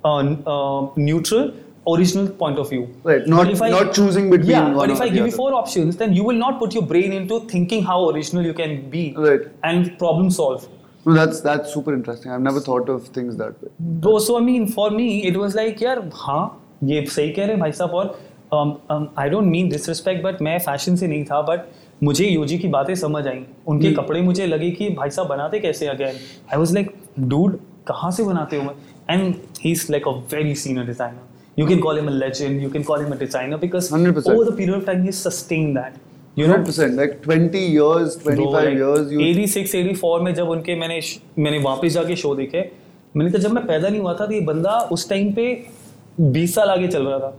uh, n- uh, neutral original point of view Right. Not But if I- not choosing between yeah one but if or i the give you other. four options then you will not put your brain into thinking how original you can be Right. and problem solve No, that's that's super interesting. I've never thought of things that way. Bro, so I mean, for me, it was like, यार हाँ ये सही कह रहे हैं भाई साहब और I don't mean disrespect but मैं फ़ैशन से नहीं था बट मुझे योजी की बातें समझ आई उनके कपड़े मुझे लगे कि भाई साहब बनाते कैसे again I was like dude कहाँ से बनाते हो and he is like a very senior designer you can call him a legend you can call him a designer because 100%. Over the period of time he sustain that you know 100%. Like 20 years, 25 like, years. You, 86 84 में जब उनके मैंने मैंने वापस जाके show देखे मैंने कहा जब मैं पैदा नहीं हुआ था तो ये बंदा उस टाइम पे 20 साल आगे चल रहा था।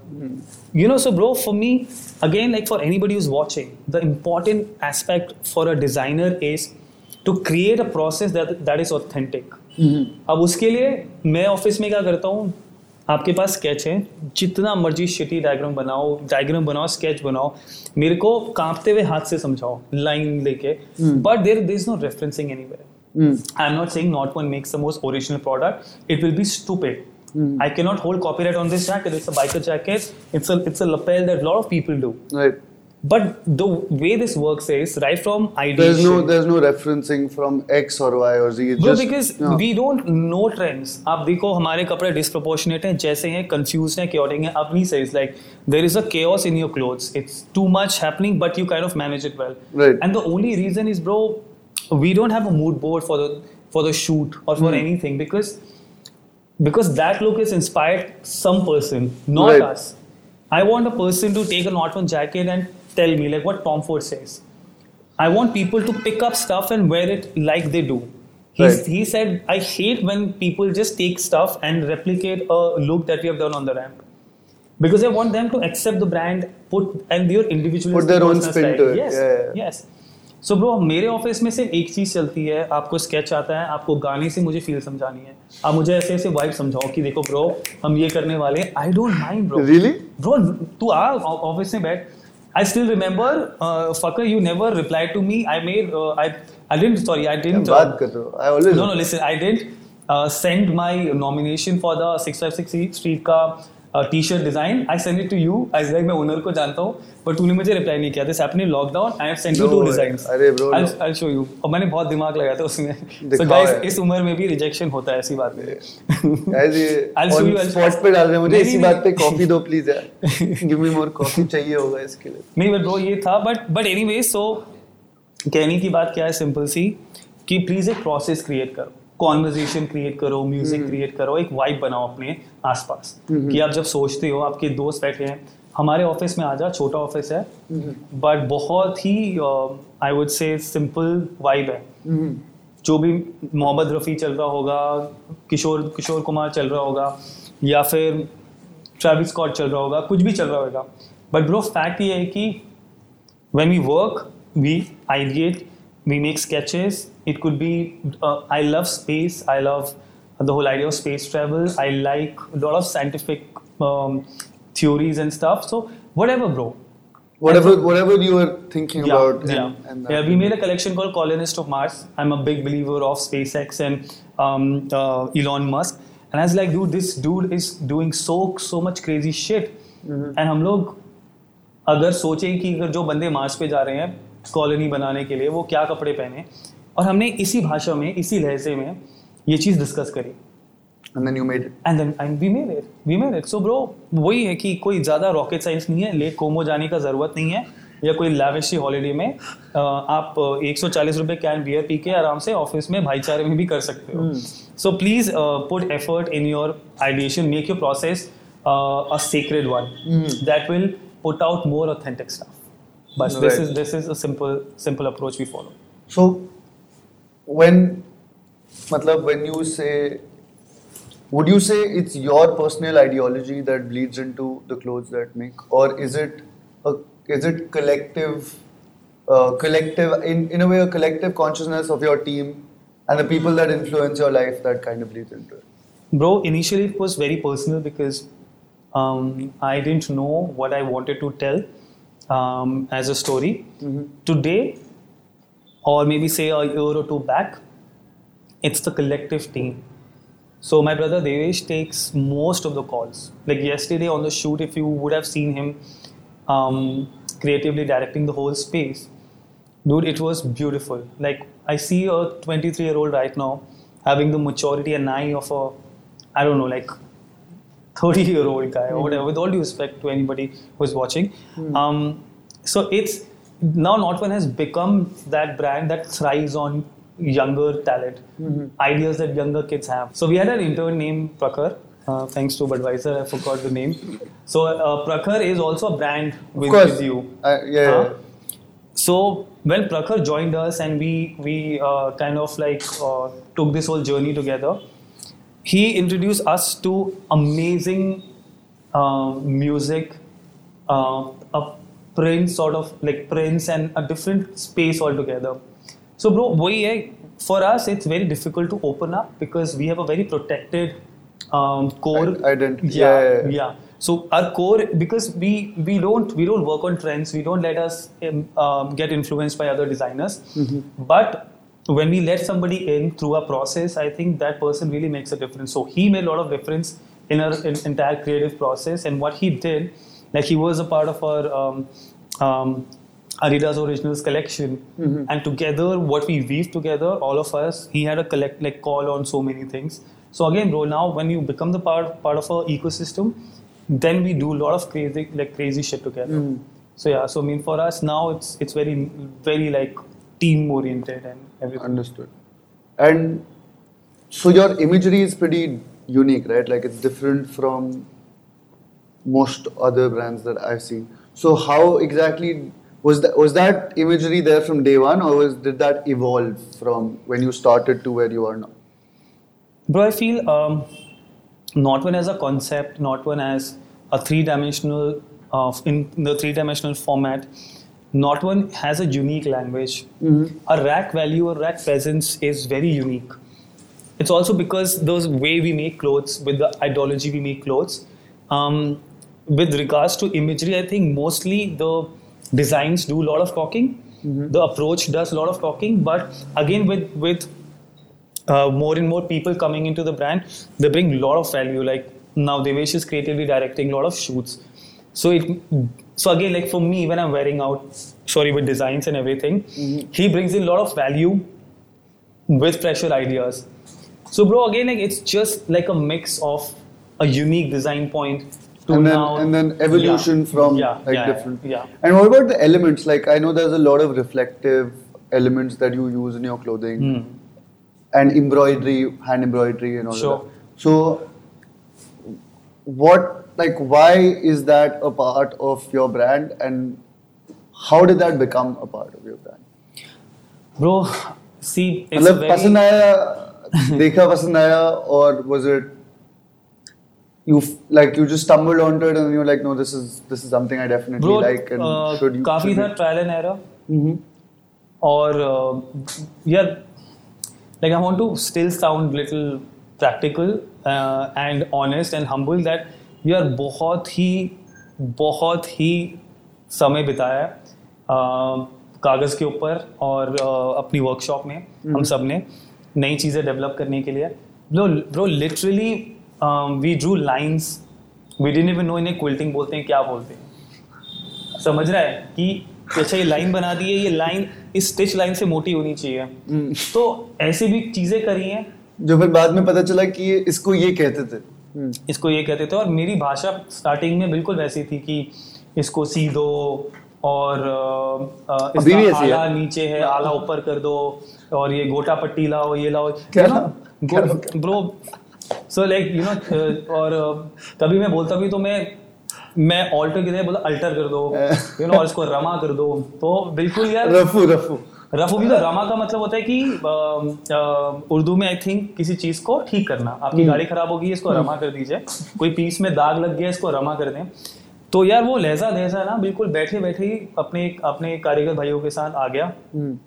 You know so bro for me again like for anybody is watching the important aspect for a designer is to create a process that is authentic अब उसके लिए मैं ऑफ़िस में क्या करता हूँ? आपके पास स्केच है। जितना मर्ज़ी शिटी डायग्राम बनाओ डायग्राम बनाओ स्केच बनाओ मेरे को कांपते हुए हाथ से समझाओ लाइन लेके। But there there is no referencing anywhere Hmm. I'm not saying not one makes the most original product. It will be stupid. I cannot hold copyright on this jacket. It's a biker jacket. It's a it's a lapel that a lot of people do. right. But the way this works is right from ideation. There's no there's no referencing from X or Y or Z. It's Bro, just, because no. we don't know trends. आप देखो हमारे कपड़े disproportionate हैं जैसे हैं confused हैं chaotic हैं अपनी says like there is a chaos in your clothes. It's too much happening, but you kind of manage it well. Right. And the only reason is, bro, we don't have a mood board for the for the shoot or Hmm. for anything because because that look is inspired some person, not Right. us. I want a person to take a Not One jacket and tell me like what Tom Ford says. I want people to pick up stuff and wear it like they do. He's, Right. He said, I hate when people just take stuff and replicate a look that we have done on the ramp. Because I want them to accept the brand, put and their individual Put their own spin to it. Yes, Yeah, yeah. yes. So bro मेरे office में सिर्फ़ एक चीज़ चलती है आपको sketch आता है आपको गाने से मुझे फील समझानी है। आप मुझे ऐसे ऐसे वाइब समझाओ कि देखो ब्रो हम ये करने वाले हैं। I don't mind bro Really? Bro तू आ ऑफ़िस में बैठ। I still remember fucker you never reply to me I made I I didn't sorry I didn't बात कर रहे हो? I always no, listen, I did uh, send my nomination for the 656 Street का T shirt design I send it to you I like मैं owner को जानता हूँ but तूने मुझे रिप्लाई नहीं किया। This happening lockdown I have sent you two. Designs अरे bro, आई शो यू और मैंने बहुत दिमाग लगाया था उसमें। सो गाइस इस उम्र में भी रिजेक्शन होता है ऐसी बात नहीं। गाइस ये *laughs* ऑन स्पॉट पे डाल रहे हैं। मुझे इसी बात पे कॉफ़ी दो प्लीज़ यार। गिव मी मोर कॉफ़ी चाहिए होगा इसके लिए। नहीं बट ब्रो ये था। बट बट एनीवे सो कहने की बात क्या है? सिंपल सी कि प्लीज़ एक प्रोसेस क्रिएट करो। कॉन्वर्जेशन क्रिएट करो म्यूज़िक क्रिएट करो एक वाइब बनाओ अपने आसपास कि आप जब सोचते हो आपके दोस्त बैठे हैं हमारे ऑफ़िस में आ जा छोटा ऑफ़िस है बट बहुत ही आई वुड से सिंपल वाइब है। जो भी मोहम्मद रफ़ी चल रहा होगा किशोर किशोर कुमार चल रहा होगा या फिर ट्रेविस स्कॉट चल रहा होगा कुछ भी चल रहा होगा। बट ब्रो फैक्ट ये है कि when we work we ideate we make sketches it could be uh, i love space i love the whole idea of space travel i like a lot of scientific um, theories and stuff so whatever bro whatever whatever you were thinking yeah, about and, yeah. and yeah, we made a collection called Colonist of Mars. I'm a big believer of SpaceX and um, uh, Elon Musk. And I was like, dude, this dude is doing so so much crazy shit. Mm-hmm. And हम लोग अगर सोचें कि अगर जो बंदे Mars पे जा रहे हैं कॉलोनी बनाने के लिए वो क्या कपड़े पहने। और हमने इसी भाषा में इसी लहजे में ये चीज़ डिस्कस करी। And then you made it. And then and we made it we made it so bro वही है कि कोई ज़्यादा रॉकेट साइंस नहीं है लेक कोमो जाने का ज़रूरत नहीं है या कोई लाविशी हॉलीडे में आप एक सौ चालीस रुपये कैन बियर पी के आराम से ऑफ़िस में भाईचारे में भी कर सकते हो। So please put effort in your ideation make your process a secret one that will put out more authentic stuff but right. this is this is a simple simple approach we follow. So when matlab, when you say would you say it's your personal ideology that bleeds into the clothes that make? Or is it a is it collective uh, collective in, in a way a collective consciousness of your team and the people that influence your life that kind of bleeds into it? Bro initially it was very personal because um, i didn't know what i wanted to tell um, as a story. Today, or maybe say a year or two back, it's the collective team. So my brother Devesh takes most of the calls. Like yesterday on the shoot, if you would have seen him um, creatively directing the whole space, dude, it was beautiful. Like I see a 23 year old right now having the maturity and eye of a, I don't know, like 30 year old guy or whatever. With all due respect to anybody who's watching, um, so it's now not one has become that brand that thrives on younger talent, ideas that younger kids have. So we had an intern named Prakhar. Uh, thanks to Budweiser, I forgot the name. So uh, Prakhar is also a brand with, with you. I- yeah, Huh? yeah. So when Prakhar joined us and we we uh, kind of like uh, took this whole journey together, he introduced us to amazing uh, music, uh, a Prince sort of like Prince and a different space altogether. So bro, वही है for us it's very difficult to open up because we have a very protected um, core I- identity. yeah, Yeah, yeah, yeah. yeah. So our core, because we we don't we don't work on trends. We don't let us um, um, get influenced by other designers. But when we let somebody in through a process, I think that person really makes a difference. So he made a lot of difference in our in, entire creative process. And what he did, like he was a part of our um, um, Adidas Originals collection, and together, what we weave together, all of us, he had a collect like call on so many things. So again, bro, now when you become the part part of our ecosystem, then we do a lot of crazy like crazy shit together. So yeah, so I mean for us now it's it's very very like team oriented and everything. Understood. And so your imagery is pretty unique, right? Like it's different from most other brands that I've seen. So how exactly was that was that imagery there from day one, or was did that evolve from when you started to where you are now? Bro, I feel um, not one as a concept, not one as a three-dimensional uh, in the three-dimensional format. Not one has a unique language. A rack value or rack presence is very unique. It's also because the way we make clothes, with the ideology we make clothes. Um, with regards to imagery, I think mostly the designs do a lot of talking. The approach does a lot of talking, but again with with uh, more and more people coming into the brand, they bring a lot of value. Like now, Devesh is creatively directing a lot of shoots. So it, so again, like for me, when I'm wearing out, sorry, with designs and everything, he brings in a lot of value with fresher ideas. So, bro, again, like it's just like a mix of a unique design point to and then now, and then evolution Yeah. from yeah, like yeah, different. Yeah. And what about the elements? Like I know there's a lot of reflective elements that you use in your clothing, Hmm. and embroidery, hand embroidery, and all Sure. that. So, what like why is that a part of your brand, and how did that become a part of your brand? Bro, see, it's a मतलब very, पसंद आया देखा पसंद आया or was it you f- like you just stumbled onto it and you're like no this is this is something I definitely bro, like and uh, should you काफी should था be- trial and error Mhm. और uh, यार like I want to still sound little practical uh, and honest and humble that यार बहुत ही बहुत ही समय बिताया कागज़ के ऊपर और uh, अपनी वर्कशॉप में हम सबने नई चीज़ें डेवलप करने के लिए। Bro bro literally we drew lines we didn't even know इन्हें क्विल्टिंग बोलते हैं क्या बोलते हैं। समझ रहा है कि अच्छा ये लाइन बना दी है ये लाइन इस स्टिच लाइन से मोटी होनी चाहिए। तो ऐसी भी चीज़ें करी हैं। जो फिर बाद में पता चला कि इसको ये कहते थे। हम्म, इसको ये कहते थे और मेरी भाषा स्टार्टिंग में बिल्कुल वैसी थी कि इसको सी दो और इसका आला नीचे है आला ऊपर कर दो और ये गोटा पट्टी लाओ ये लाओ? Bro so like you know और कभी मैं बोलता भी तो मैं मैं ऑल्टर की बोला अल्टर कर दो *laughs* यू नो और इसको रमा कर दो। तो बिल्कुल यार रफू रफू। रफू भी तो रमा का मतलब होता है कि उर्दू में आई थिंक किसी चीज़ को ठीक करना। आपकी गाड़ी खराब होगी इसको रमा कर दीजिए। कोई पीस में दाग लग गया इसको रमा कर दें। तो यार वो लहजा लहजा ना बिल्कुल बैठे बैठे ही अपने अपने कारीगर भाइयों के साथ आ गया। हम्म,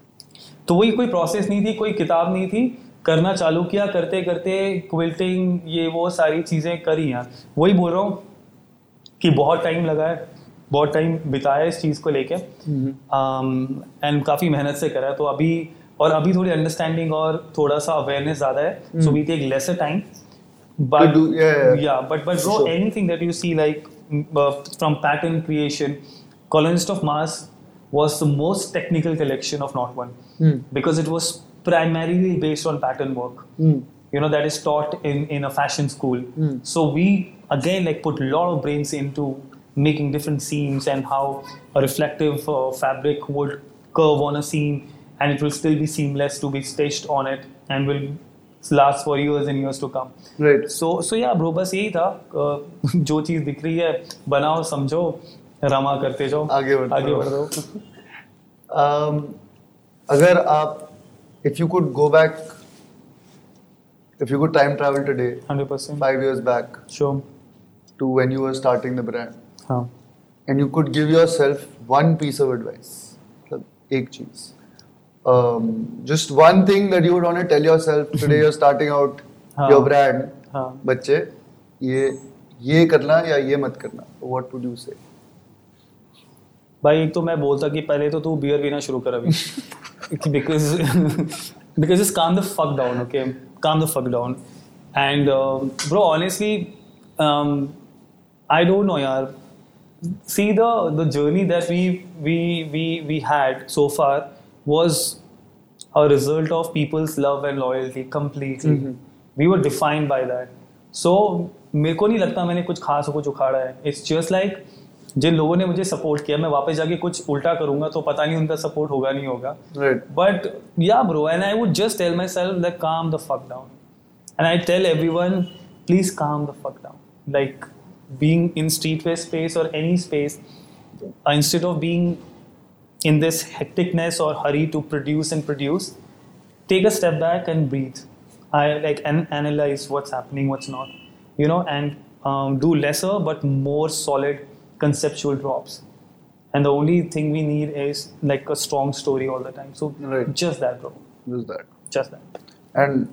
तो वही कोई प्रोसेस नहीं थी कोई किताब नहीं थी। करना चालू किया करते करते क्विल्टिंग ये वो सारी चीज़ें करी यार। वही बोल रहा हूँ कि बहुत टाइम लगा है। बहुत टाइम बिताया इस चीज़ को लेके। हम्म। um, एंड काफ़ी मेहनत से करा है तो अभी और अभी थोड़ी अंडरस्टैंडिंग और थोड़ा सा अवेयरनेस ज़्यादा है so we take lesser time but yeah but but bro anything that you see like from pattern creation colonist of mass was the most technical collection of not one because it was primarily based on pattern work mm. Uh, hmm. hmm. you know that is taught in in a fashion school. Mm. so we again like put a lot of brains into making different seams and how a reflective uh, fabric would curve on a seam and it will still be seamless to be stitched on it and will last for years and years to come right सो सो या bro बस यही था अ, *laughs* जो चीज दिख रही है बनाओ समझो रमा करते जाओ आगे बढ़ते आगे रहो। बढ़ दो *laughs* um, अगर आप if you could go back if you could time travel today hundred percent five years back sure to when you were starting the brand and you could give yourself one piece of advice मतलब एक चीज़। Just one thing that you want tell yourself today you are starting out your brand बच्चे ये ये करना या ये मत करना व्हाट वुड यू से भाई एक तो मैं बोलता कि पहले तो तू बियर पीना शुरू कर अभी। Because because is calm the fuck down okay calm the fuck down and bro honestly I don't know यार। See the the journey that we we we we had so far was a result of people's love and loyalty completely mm-hmm. we were defined by that so मेरे को नहीं लगता मैंने कुछ खास कुछ उखाड़ा है इट्स जस्ट लाइक जिन लोगों ने मुझे सपोर्ट किया मैं वापस जाके कुछ उल्टा करूँगा तो पता नहीं उनका सपोर्ट होगा नहीं होगा Right. But yeah, bro, and I would just tell myself that calm the fuck down. And I tell everyone, please calm the fuck down. Like being in streetwear space or any space, uh, instead of being in this hecticness or hurry to produce and produce, take a step back and breathe. I like and analyze what's happening, what's not, you know, and um, do lesser but more solid conceptual drops. And the only thing we need is like a strong story all the time. So Right. just that, bro. Just that. Just that. And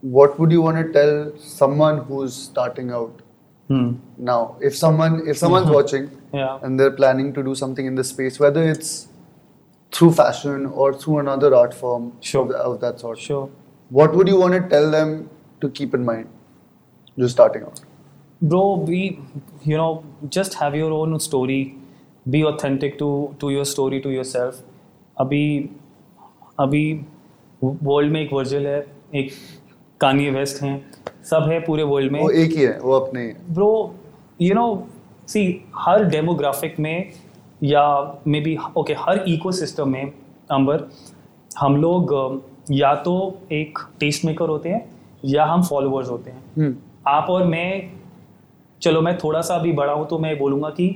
what would you want to tell someone who's starting out Hmm. now? If someone if someone's watching Yeah. and they're planning to do something in this space, whether it's through fashion or through another art form Sure. of, of that sort, Sure. what would you want to tell them to keep in mind? Just starting out. bro be you know just have your own story be authentic to to your story to yourself अभी अभी world में एक verbal है एक कानिए waste हैं सब है पूरे वर्ल्ड में। वो एक ही है वो अपने ब्रो यू नो सी हर डेमोग्राफिक में या मे बी ओके हर इकोसिस्टम में अंबर हम लोग या तो एक टेस्ट मेकर होते हैं या हम फॉलोअर्स होते हैं। हम्म, आप और मैं चलो मैं थोड़ा सा अभी बड़ा हूँ तो मैं बोलूँगा कि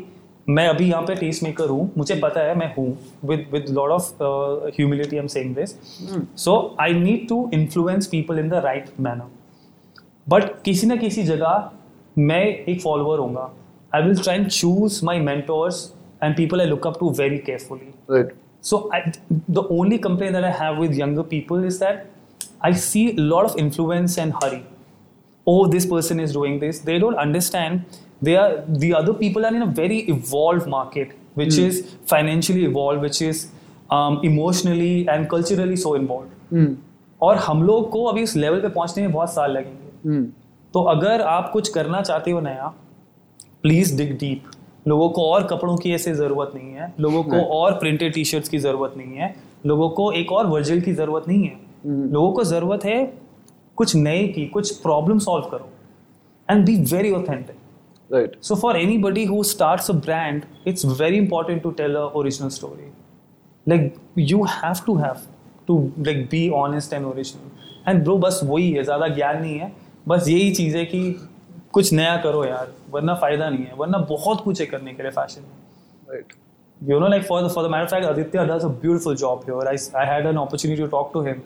मैं अभी यहाँ पे टेस्ट मेकर हूँ। मुझे पता है मैं हूँ। With with lot of humility am saying this so I need to influence people in the right manner but किसी ना किसी जगह मैं एक फॉलोअर हूँ I will try and choose my mentors and people I look up to very carefully so the only complain I have with younger people is that I see lot of influence and hurry oh this person is doing this they don't understand they are the other people are in a very evolve market which is financially evolve which is emotionally and culturally so involve और हम लोग को अभी उस level पे पहुँचने में बहुत साल लगेंगे। Hmm, तो अगर आप कुछ करना चाहते हो नया प्लीज़ डिग डीप लोगों को और कपड़ों की ऐसे ज़रूरत नहीं है लोगों को और प्रिंटेड टी शर्ट्स की ज़रूरत नहीं है लोगों को एक और वर्जल की ज़रूरत नहीं है हम्म। लोगों को ज़रूरत है कुछ नए की कुछ प्रॉब्लम सॉल्व करो and be very authentic right. So for anybody who starts a brand, it's very important to tell a original story. Like you have to have to like be honest and original. And bro बस वही है ज़्यादा ज्ञान नहीं है बस यही चीज़ है कि कुछ नया करो यार वरना फ़ायदा नहीं है वरना बहुत कुछ है करने के लिए फ़ैशन में। You know like for for the matter fact Aditya does a beautiful job your I I had an opportunity to talk to him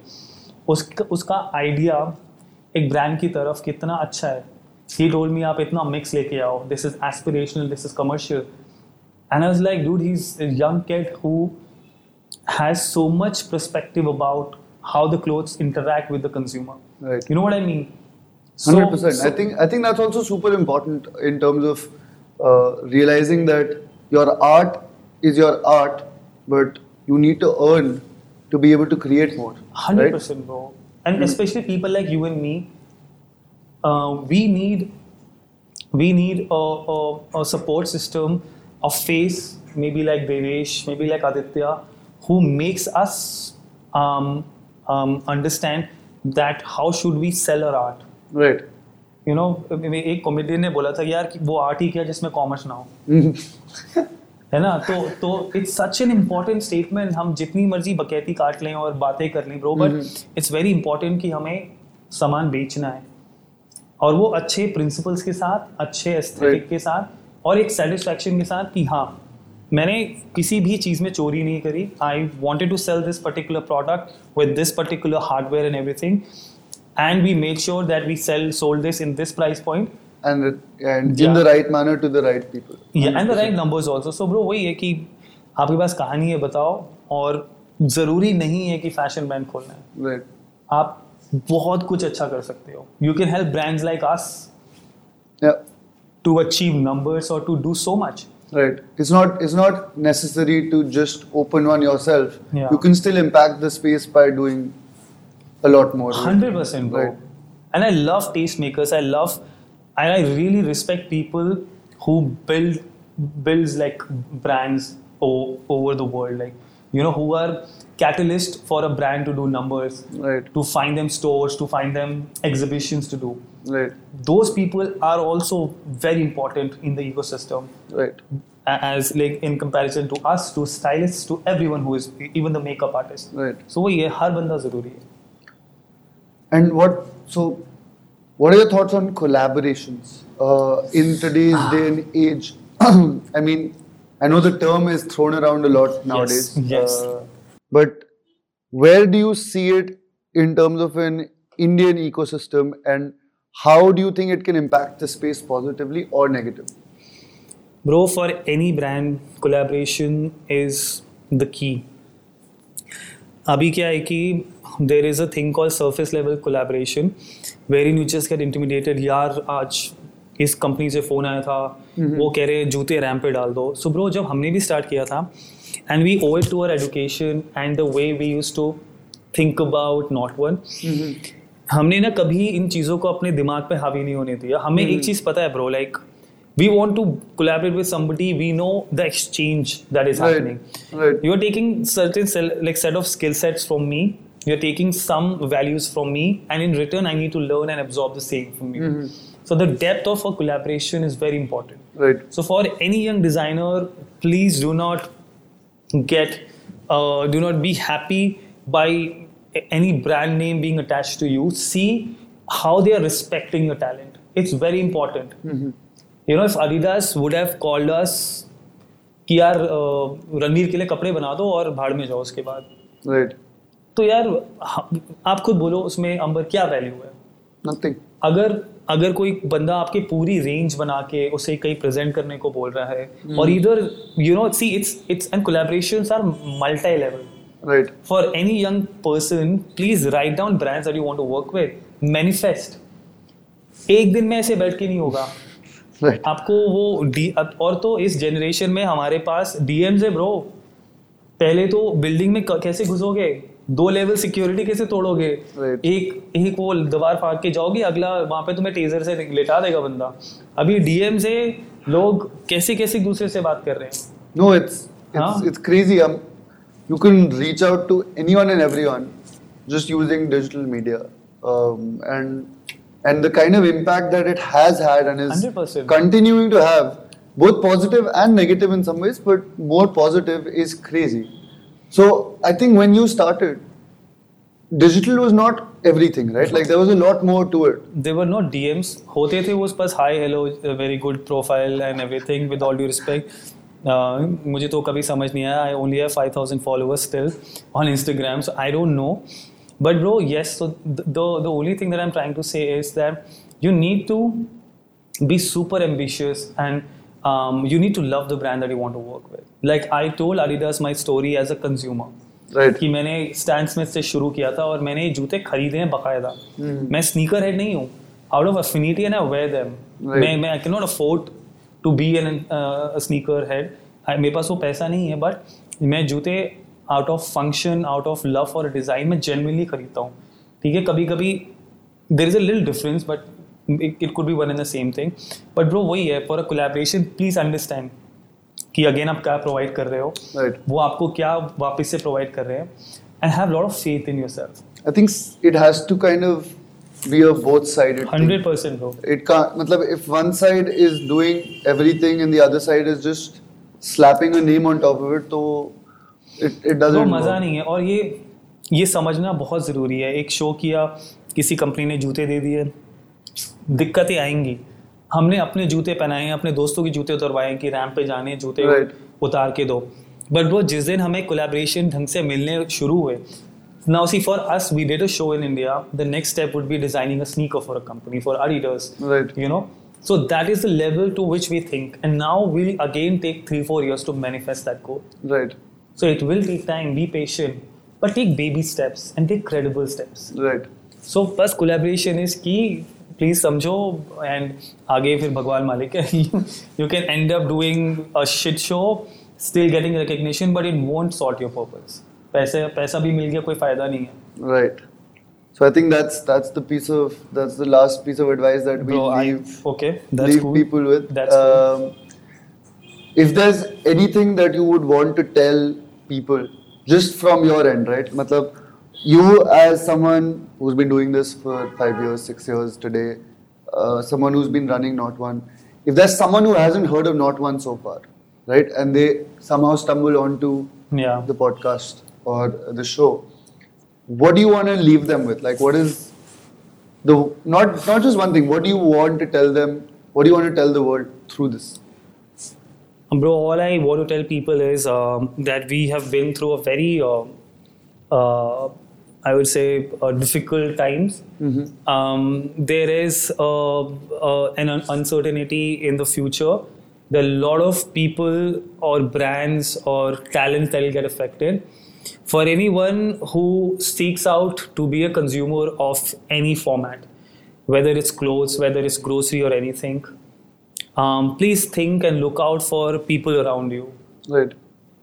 उसका उसका आइडिया एक ब्रांड की तरफ़ कितना अच्छा है। ही रोल मी आप इतना मिक्स लेके आओ this is aspirational this is commercial and I like dude he is young cat who has so much perspective about how the clothes interact with the consumer you know what I mean Hundred percent. I think I think that's also super important in terms of uh, realizing that your art is your art, but you need to earn to be able to create more. Hundred percent, bro. And especially people like you and me, uh, we need we need a, a, a support system, a face, maybe like Devesh, maybe like Aditya, who makes us um, um, understand that how should we sell our art. Right. You know एक comedian ने बोला था यार कि वो art ही क्या जिसमें commerce ना हो। *laughs* है ना? तो तो it's such an important statement हम जितनी मर्ज़ी बकैती काट लें और बातें कर लें bro but it's very important कि हमें सामान बेचना है। और वो अच्छे प्रिंसिपल्स के साथ अच्छे एस्थेटिक Right. के साथ और एक सेटिस्फैक्शन के साथ कि हाँ मैंने किसी भी चीज़ में चोरी नहीं करी। I wanted to sell this particular product with this particular hardware and everything and we made sure that we cell sold this in this price point And it- and Yeah. in the right manner to the right people. yeah, and the right numbers also. So bro वही है कि आपके पास कहानी है बताओ और ज़रूरी नहीं है कि फैशन ब्रांड खोलना है Right. आप बहुत कुछ अच्छा कर सकते हो you can help brands like us Yeah. To achieve numbers और to do so much Right. It's not it's not necessary to just open one yourself. Yeah. You can still impact the space by doing a lot more. Hundred percent, bro. Right. And I love tastemakers. I love, and I really respect people who build builds like brands o- over the world like you know who are catalyst for a brand to do numbers Right. to find them stores to find them exhibitions to do Right. those people are also very important in the ecosystem Right. a- as like in comparison to us to stylists to everyone who is even the makeup artist Right. so वही है हर बंदा जरूरी है And what so what are your thoughts on collaborations uh, in today's day and age? *clears throat* I mean, I know the term is thrown around a lot nowadays. yes. Uh, but where do you see it in terms of an Indian ecosystem and how do you think it can impact the space positively or negatively? Bro, for any brand, collaboration is the key. अभी क्या है कि there is a thing call surface level collaboration where in you just get intimidated यार आज इस company से phone आया था वो कह रहे जूते रैम पे डाल दो सो ब्रो जब हमने भी स्टार्ट किया था and we owe to our education and the way we use to think about not one हमने ना कभी इन चीज़ों को अपने दिमाग पे हावी नहीं होने दिया हमें एक चीज़ पता है bro like we want to collaborate with somebody we know the exchange that is Right. happening. Right. you're taking certain sel- like set of skill sets from me you're taking some values from me and in return i need to learn and absorb the same from you so the depth of a collaboration is very important Right. so for any young designer please do not get uh, do not be happy by a- any brand name being attached to you see how they are respecting your talent it's very important you know if adidas would have called us कि यार uh, Ranveer के लिए कपड़े बना दो और भाड़ में जाओ उसके बाद Right. तो यार आप खुद बोलो उसमें अंबर क्या वैल्यू है? Nothing. अगर अगर कोई बंदा आपकी पूरी रेंज बना के उसे कहीं प्रेजेंट करने को बोल रहा है और इधर you know see it's it's and collaborations are multi level Right. for any young person please write down brands that you want to work with. Manifest. एक दिन में ऐसे बैठ के नहीं होगा। Right. आपको वो डी और तो इस जनरेशन में हमारे पास डीएम्स है ब्रो पहले तो बिल्डिंग में कैसे घुसोगे? दो लेवल सिक्योरिटी कैसे तोड़ोगे? एक एक वो दीवार फाड़ के जाओगे अगला वहाँ पे तुम्हें टेजर से लेटा देगा बंदा। अभी डीएम से लोग कैसे कैसे दूसरे से बात कर रहे हैं? No it's it's crazy I you can reach out to anyone and everyone just using digital media and and the kind of impact that it has had and is continuing to have both positive and negative in some ways but more positive is crazy So I think when you started, digital was not everything, right? Like there was a lot more to it. they were not DMs होते थे वो बस hi hello very good profile and everything with all due respect मुझे तो कभी समझ नहीं आया I only have 5000 followers still on Instagram so I don't know but bro yes so the the only thing that I am trying to से is that you need to be super ambitious and Um, you need to love the brand that you want to work with. Like I told Adidas my story as a consumer. Right. कि मैंने stand Smith से शुरू किया था और मैंने जूते खरीदे हैं बकायदा मैं स्नीकर हेड नहीं हूँ out of affinity and I wear them. मैं मैं I can not afford to be an sneaker head मेरे पास वो पैसा नहीं है बट मैं जूते out of function out of love और डिज़ाइन में जेनविनली खरीदता हूँ ठीक है कभी कभी there is a lil difference but it could be one in the same thing but bro वही है for a collaboration please understand कि अगेन आप क्या प्रोवाइड कर रहे हो Right. वो आपको क्या वापस से प्रोवाइड कर रहे हैं and have lot of faith in yourself I think s- it has to kind of be a both-sided thing. Hundred percent bro it can't matlab, if one side is doing everything and the other side is just slapping a name on top of it so it, it तो doesn't मज़ा नहीं है। और ये ये समझना बहुत ज़रूरी है। एक शो किया किसी कंपनी ने जूते दे दिए दिक्कतें आएँगी। हमने अपने जूते पहनाए अपने दोस्तों के जूते उतरवाए कि रैम पे जाने जूते उतार के दो। बट वो जिस दिन हमें कोलेब्रेशन ढंग से मिलने शुरू हुए now see for us we did a show in India the next step would be designing a sneaker for a company for Adidas you know so that is the level to which we think and now will again take three four years to manifest that goal right so it will take time be patient but take baby steps and take credible steps right so first collaboration is की Please समझो and आगे फिर भगवान मालिक है. you can end up doing a shit show, still getting recognition, but it won't sort your purpose. पैसे पैसा भी मिल गया कोई फायदा नहीं है. Right. So I think that's that's the piece of that's the last piece of advice that we Bro, I leave okay, that's leave cool. people with. That's cool. um, if there's anything that you would want to tell people just from your end, right? Matlab, you as someone who's been doing this for five years, six years today, uh, someone who's been running Not One, if there's someone who hasn't heard of Not One so far, right, and they somehow stumble onto Yeah. the podcast or the show, what do you want to leave them with? Like, what is the not not just one thing? What do you want to tell them? What do you want to tell the world through this? Bro, all I want to tell people is um, that we have been through a very, uh, uh, I would say, uh, difficult times. Um, there is uh, uh, an uncertainty in the future. There are a lot of people or brands or talents that will get affected. For anyone who seeks out to be a consumer of any format, whether it's clothes, whether it's grocery or anything, um, please think and look out for people around you. Right.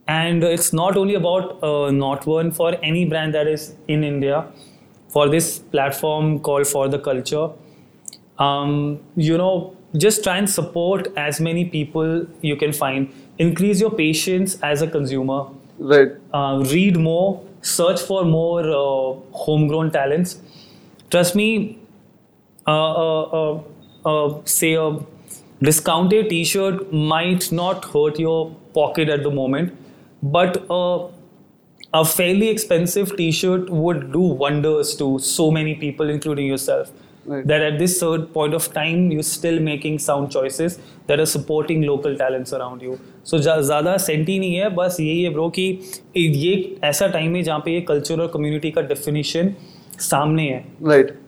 And it's not only about uh, not one for any brand that is in India, for this platform called For the Culture. Um, you know, just try and support as many people you can find. Increase your patience as a consumer. Right. Uh, read more, search for more uh, homegrown talents. Trust me, uh, uh, uh, uh, say a discounted t-shirt might not hurt your pocket at the moment, but uh, a fairly expensive t-shirt would do wonders to so many people, including yourself. Right. That at this third point of time, you're still making sound choices that are supporting local talents around you. So ज़्यादा senti नहीं है बस यही है bro कि ये ऐसा time है जहाँ पे ये कल्चर और कम्युनिटी का डेफिनेशन सामने है राइट Right.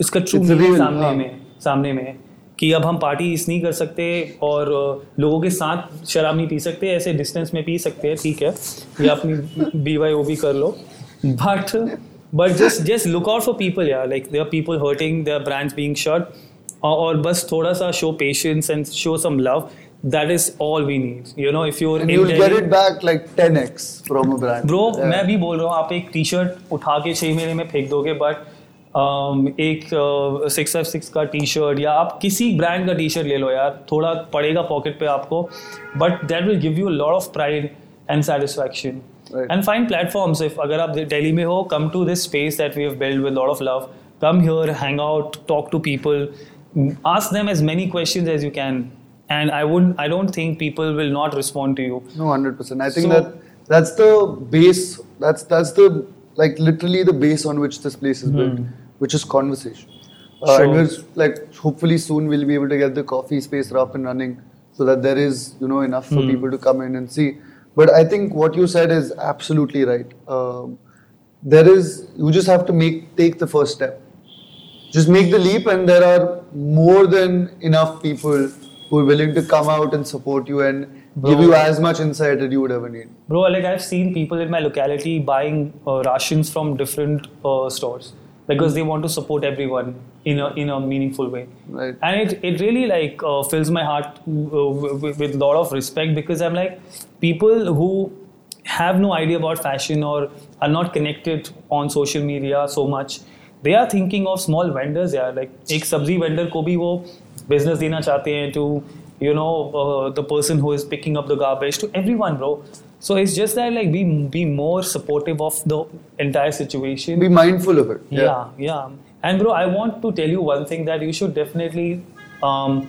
इसका ट्रू सामने हाँ. में सामने में है कि अब हम पार्टी इस नहीं कर सकते और लोगों के साथ शराब नहीं पी सकते ऐसे डिस्टेंस में पी सकते हैं ठीक है या अपनी बी वाई ओ भी कर लो but but just just look out for people यार like they are people hurting their brands being shut और बस थोड़ा सा show patience and show some love that is all we need you know if you And you'll get it back like 10x from a brand. Bro Yeah. मैं भी बोल रहा हूँ आप एक टी शर्ट उठा के छह महीने में फेंक दोगे बट एक सिक्स एफ़ सिक्स का टी शर्ट या आप किसी ब्रांड का टी शर्ट ले लो यार थोड़ा पड़ेगा पॉकेट पे आपको but that will give you lot of pride and satisfaction and fine platforms if अगर आप डेली में हो come to this space that we have build with lot of love come here hang out talk to people ask them as many question as you can and I would I don't think people will not respond to you percent I think That's the base. That's that's the like literally the base on which this place is built. Which is conversation. Uh. Sure. And we're like hopefully soon we'll be able to get the coffee space up and running, so that there is you know enough for people to come in and see. But I think what you said is absolutely right. Um, there is you just have to make take the first step. Just make the leap, and there are more than enough people who are willing to come out and support you and give you as much insight that you would ever need. Bro, like I've seen people in my locality buying uh, rations from different uh, stores because they want to support everyone in a, in a meaningful way. Right. and it, it really like uh, fills my heart uh, with, a lot of respect because i'm like people who have no idea about fashion or are not connected on social media so much they are thinking of small vendors. Yeah like ek sabzi vendor ko bhi wo business dena chahte hain to you know uh, the person who is picking up the garbage to everyone bro. So it's just that like be be more supportive of the entire situation. Be mindful of it. Yeah, yeah. And bro, I want to tell you one thing that you should definitely um,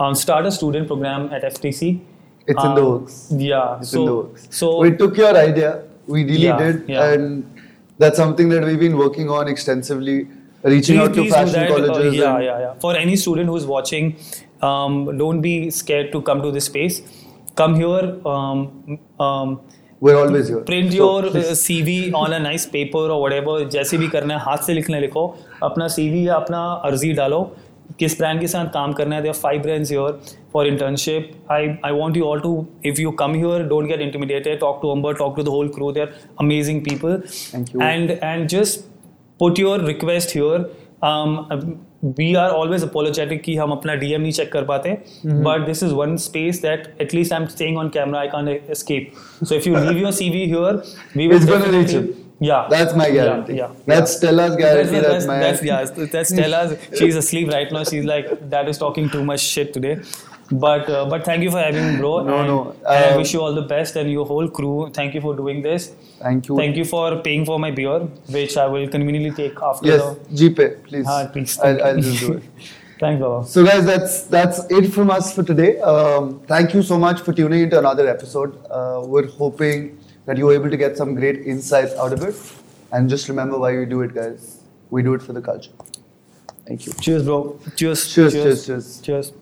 um, start a student program at FTC. It's in the Um, works. Yeah. It's so, in the works. So we took your idea. We really Yeah, did, yeah. and that's something that we've been working on extensively, reaching please, out to fashion that. Uh, colleges. yeah, yeah, yeah. For any student who's watching, um, don't be scared to come to this space. Come here. Um, um, We're always here. print So, your uh, please. CV on a nice paper or whatever जैसे भी करना है हाथ से लिखना लिखो अपना CV या अपना अर्जी डालो किस ब्रांड के साथ काम करना है there five brands here for internship I I want you all to if you come here don't get intimidated talk to Amber talk to the whole crew they are amazing people and and just put your request here we are always apologetic कि हम अपना DM नहीं check कर पाते but this is one space that at least I am staying on camera I can escape so if you leave your CV here we will gonna reach you yeah that's my guarantee that's Stella's guarantee that's my that's yeah that's Stella's she is asleep right now she is like that is talking too much shit today but uh, but thank you for having me, bro. No, and, no, and I wish you all the best and your whole crew. Thank you for doing this. Thank you. Thank you for paying for my beer, which I will conveniently take after Yes, the. GPay, please. Ah, please, I'll, I'll just do it. *laughs* Thanks, Baba. So, guys, that's that's it from us for today. Um, thank you so much for tuning into another episode. Uh, we're hoping that you were able to get some great insights out of it. And just remember why we do it, guys. We do it for the culture. Thank you. Cheers, bro. Cheers. Cheers, cheers, cheers. Cheers.